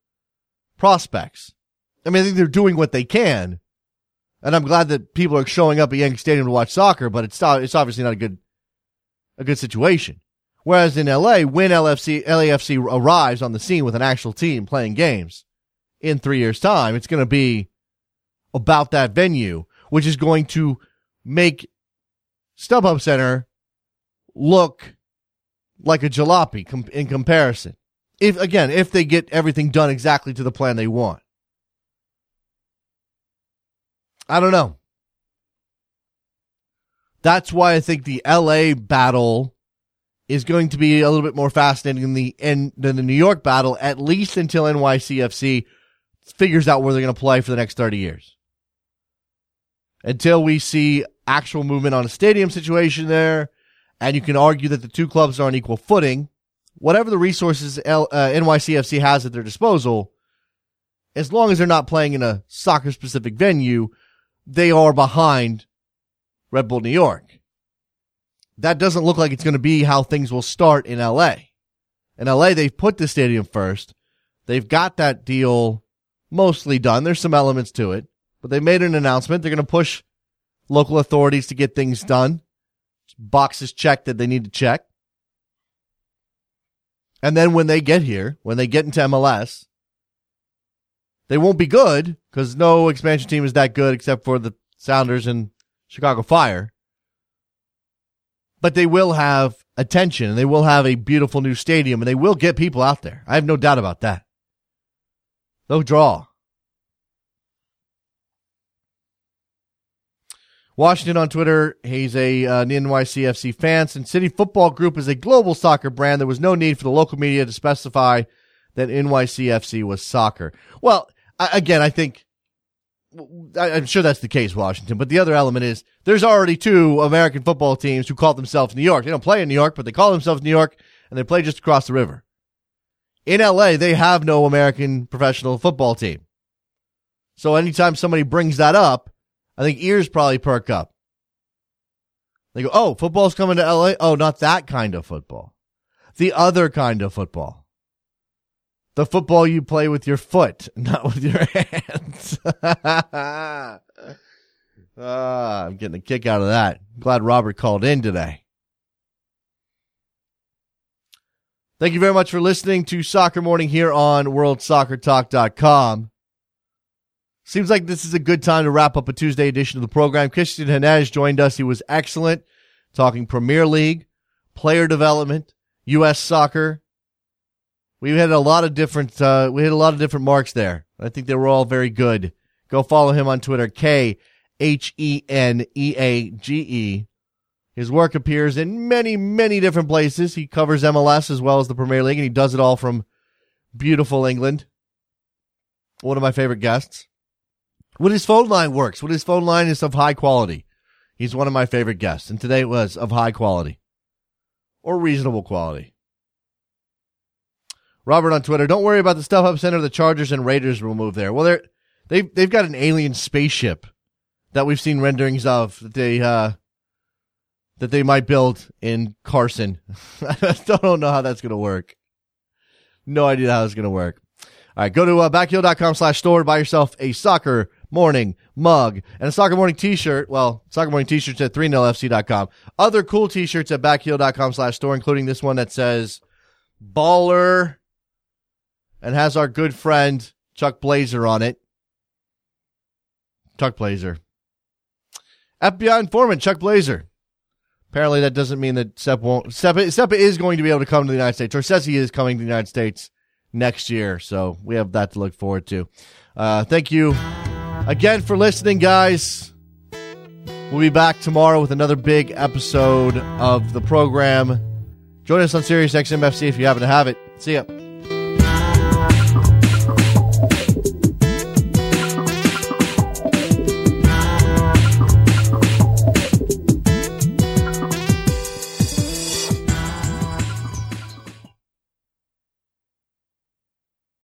prospects. I mean, I think they're doing what they can, and I'm glad that people are showing up at Yankee Stadium to watch soccer, but it's it's obviously not a good, a good situation. Whereas in LA, when LFC, LAFC arrives on the scene with an actual team playing games in three years time, it's going to be about that venue, which is going to make StubHub Center look like a jalopy com- in comparison. If, again, if they get everything done exactly to the plan they want. I don't know. That's why I think the LA battle is going to be a little bit more fascinating than the than the New York battle, at least until NYCFC figures out where they're going to play for the next 30 years. Until we see actual movement on a stadium situation there, and you can argue that the two clubs are on equal footing, whatever the resources L- uh, NYCFC has at their disposal, as long as they're not playing in a soccer specific venue, they are behind Red Bull New York. That doesn't look like it's going to be how things will start in LA. In LA, they've put the stadium first. They've got that deal mostly done. There's some elements to it, but they made an announcement. They're going to push local authorities to get things done. Boxes checked that they need to check. And then when they get here, when they get into MLS, they won't be good because no expansion team is that good except for the Sounders and Chicago Fire. But they will have attention and they will have a beautiful new stadium and they will get people out there. I have no doubt about that. They'll draw. Washington on Twitter, he's a uh, NYCFC fan. Since City Football Group is a global soccer brand, there was no need for the local media to specify that NYCFC was soccer. Well, I, again, I think I, I'm sure that's the case, Washington. But the other element is there's already two American football teams who call themselves New York. They don't play in New York, but they call themselves New York, and they play just across the river. In LA, they have no American professional football team. So anytime somebody brings that up, I think ears probably perk up. They go, oh, football's coming to LA? Oh, not that kind of football. The other kind of football. The football you play with your foot, not with your hands. ah, I'm getting a kick out of that. Glad Robert called in today. Thank you very much for listening to Soccer Morning here on WorldSoccerTalk.com. Seems like this is a good time to wrap up a Tuesday edition of the program. Kristan Heneage joined us. He was excellent, talking Premier League, player development, U.S. soccer. We had a lot of different, uh, we had a lot of different marks there. I think they were all very good. Go follow him on Twitter, K H E N E A G E. His work appears in many, many different places. He covers MLS as well as the Premier League, and he does it all from beautiful England. One of my favorite guests. When his phone line works, when his phone line is of high quality, he's one of my favorite guests. And today it was of high quality or reasonable quality. Robert on Twitter, don't worry about the StubHub Center the Chargers and Raiders will move there. Well, they're, they've, they've got an alien spaceship that we've seen renderings of that they uh, that they might build in Carson. I don't know how that's going to work. No idea how it's going to work. All right, go to uh, backheel.com slash store, buy yourself a soccer morning mug and a soccer morning t-shirt. Well, soccer morning t-shirts at 3nlfc.com. Other cool t-shirts at backheel.com slash store, including this one that says baller and has our good friend Chuck Blazer on it. Chuck Blazer. FBI informant Chuck Blazer. Apparently, that doesn't mean that Sepp won't. Sepp, Sepp is going to be able to come to the United States, or says he is coming to the United States next year. So we have that to look forward to. Uh, thank you again for listening, guys. We'll be back tomorrow with another big episode of the program. Join us on Sirius XMFC if you happen to have it. See ya.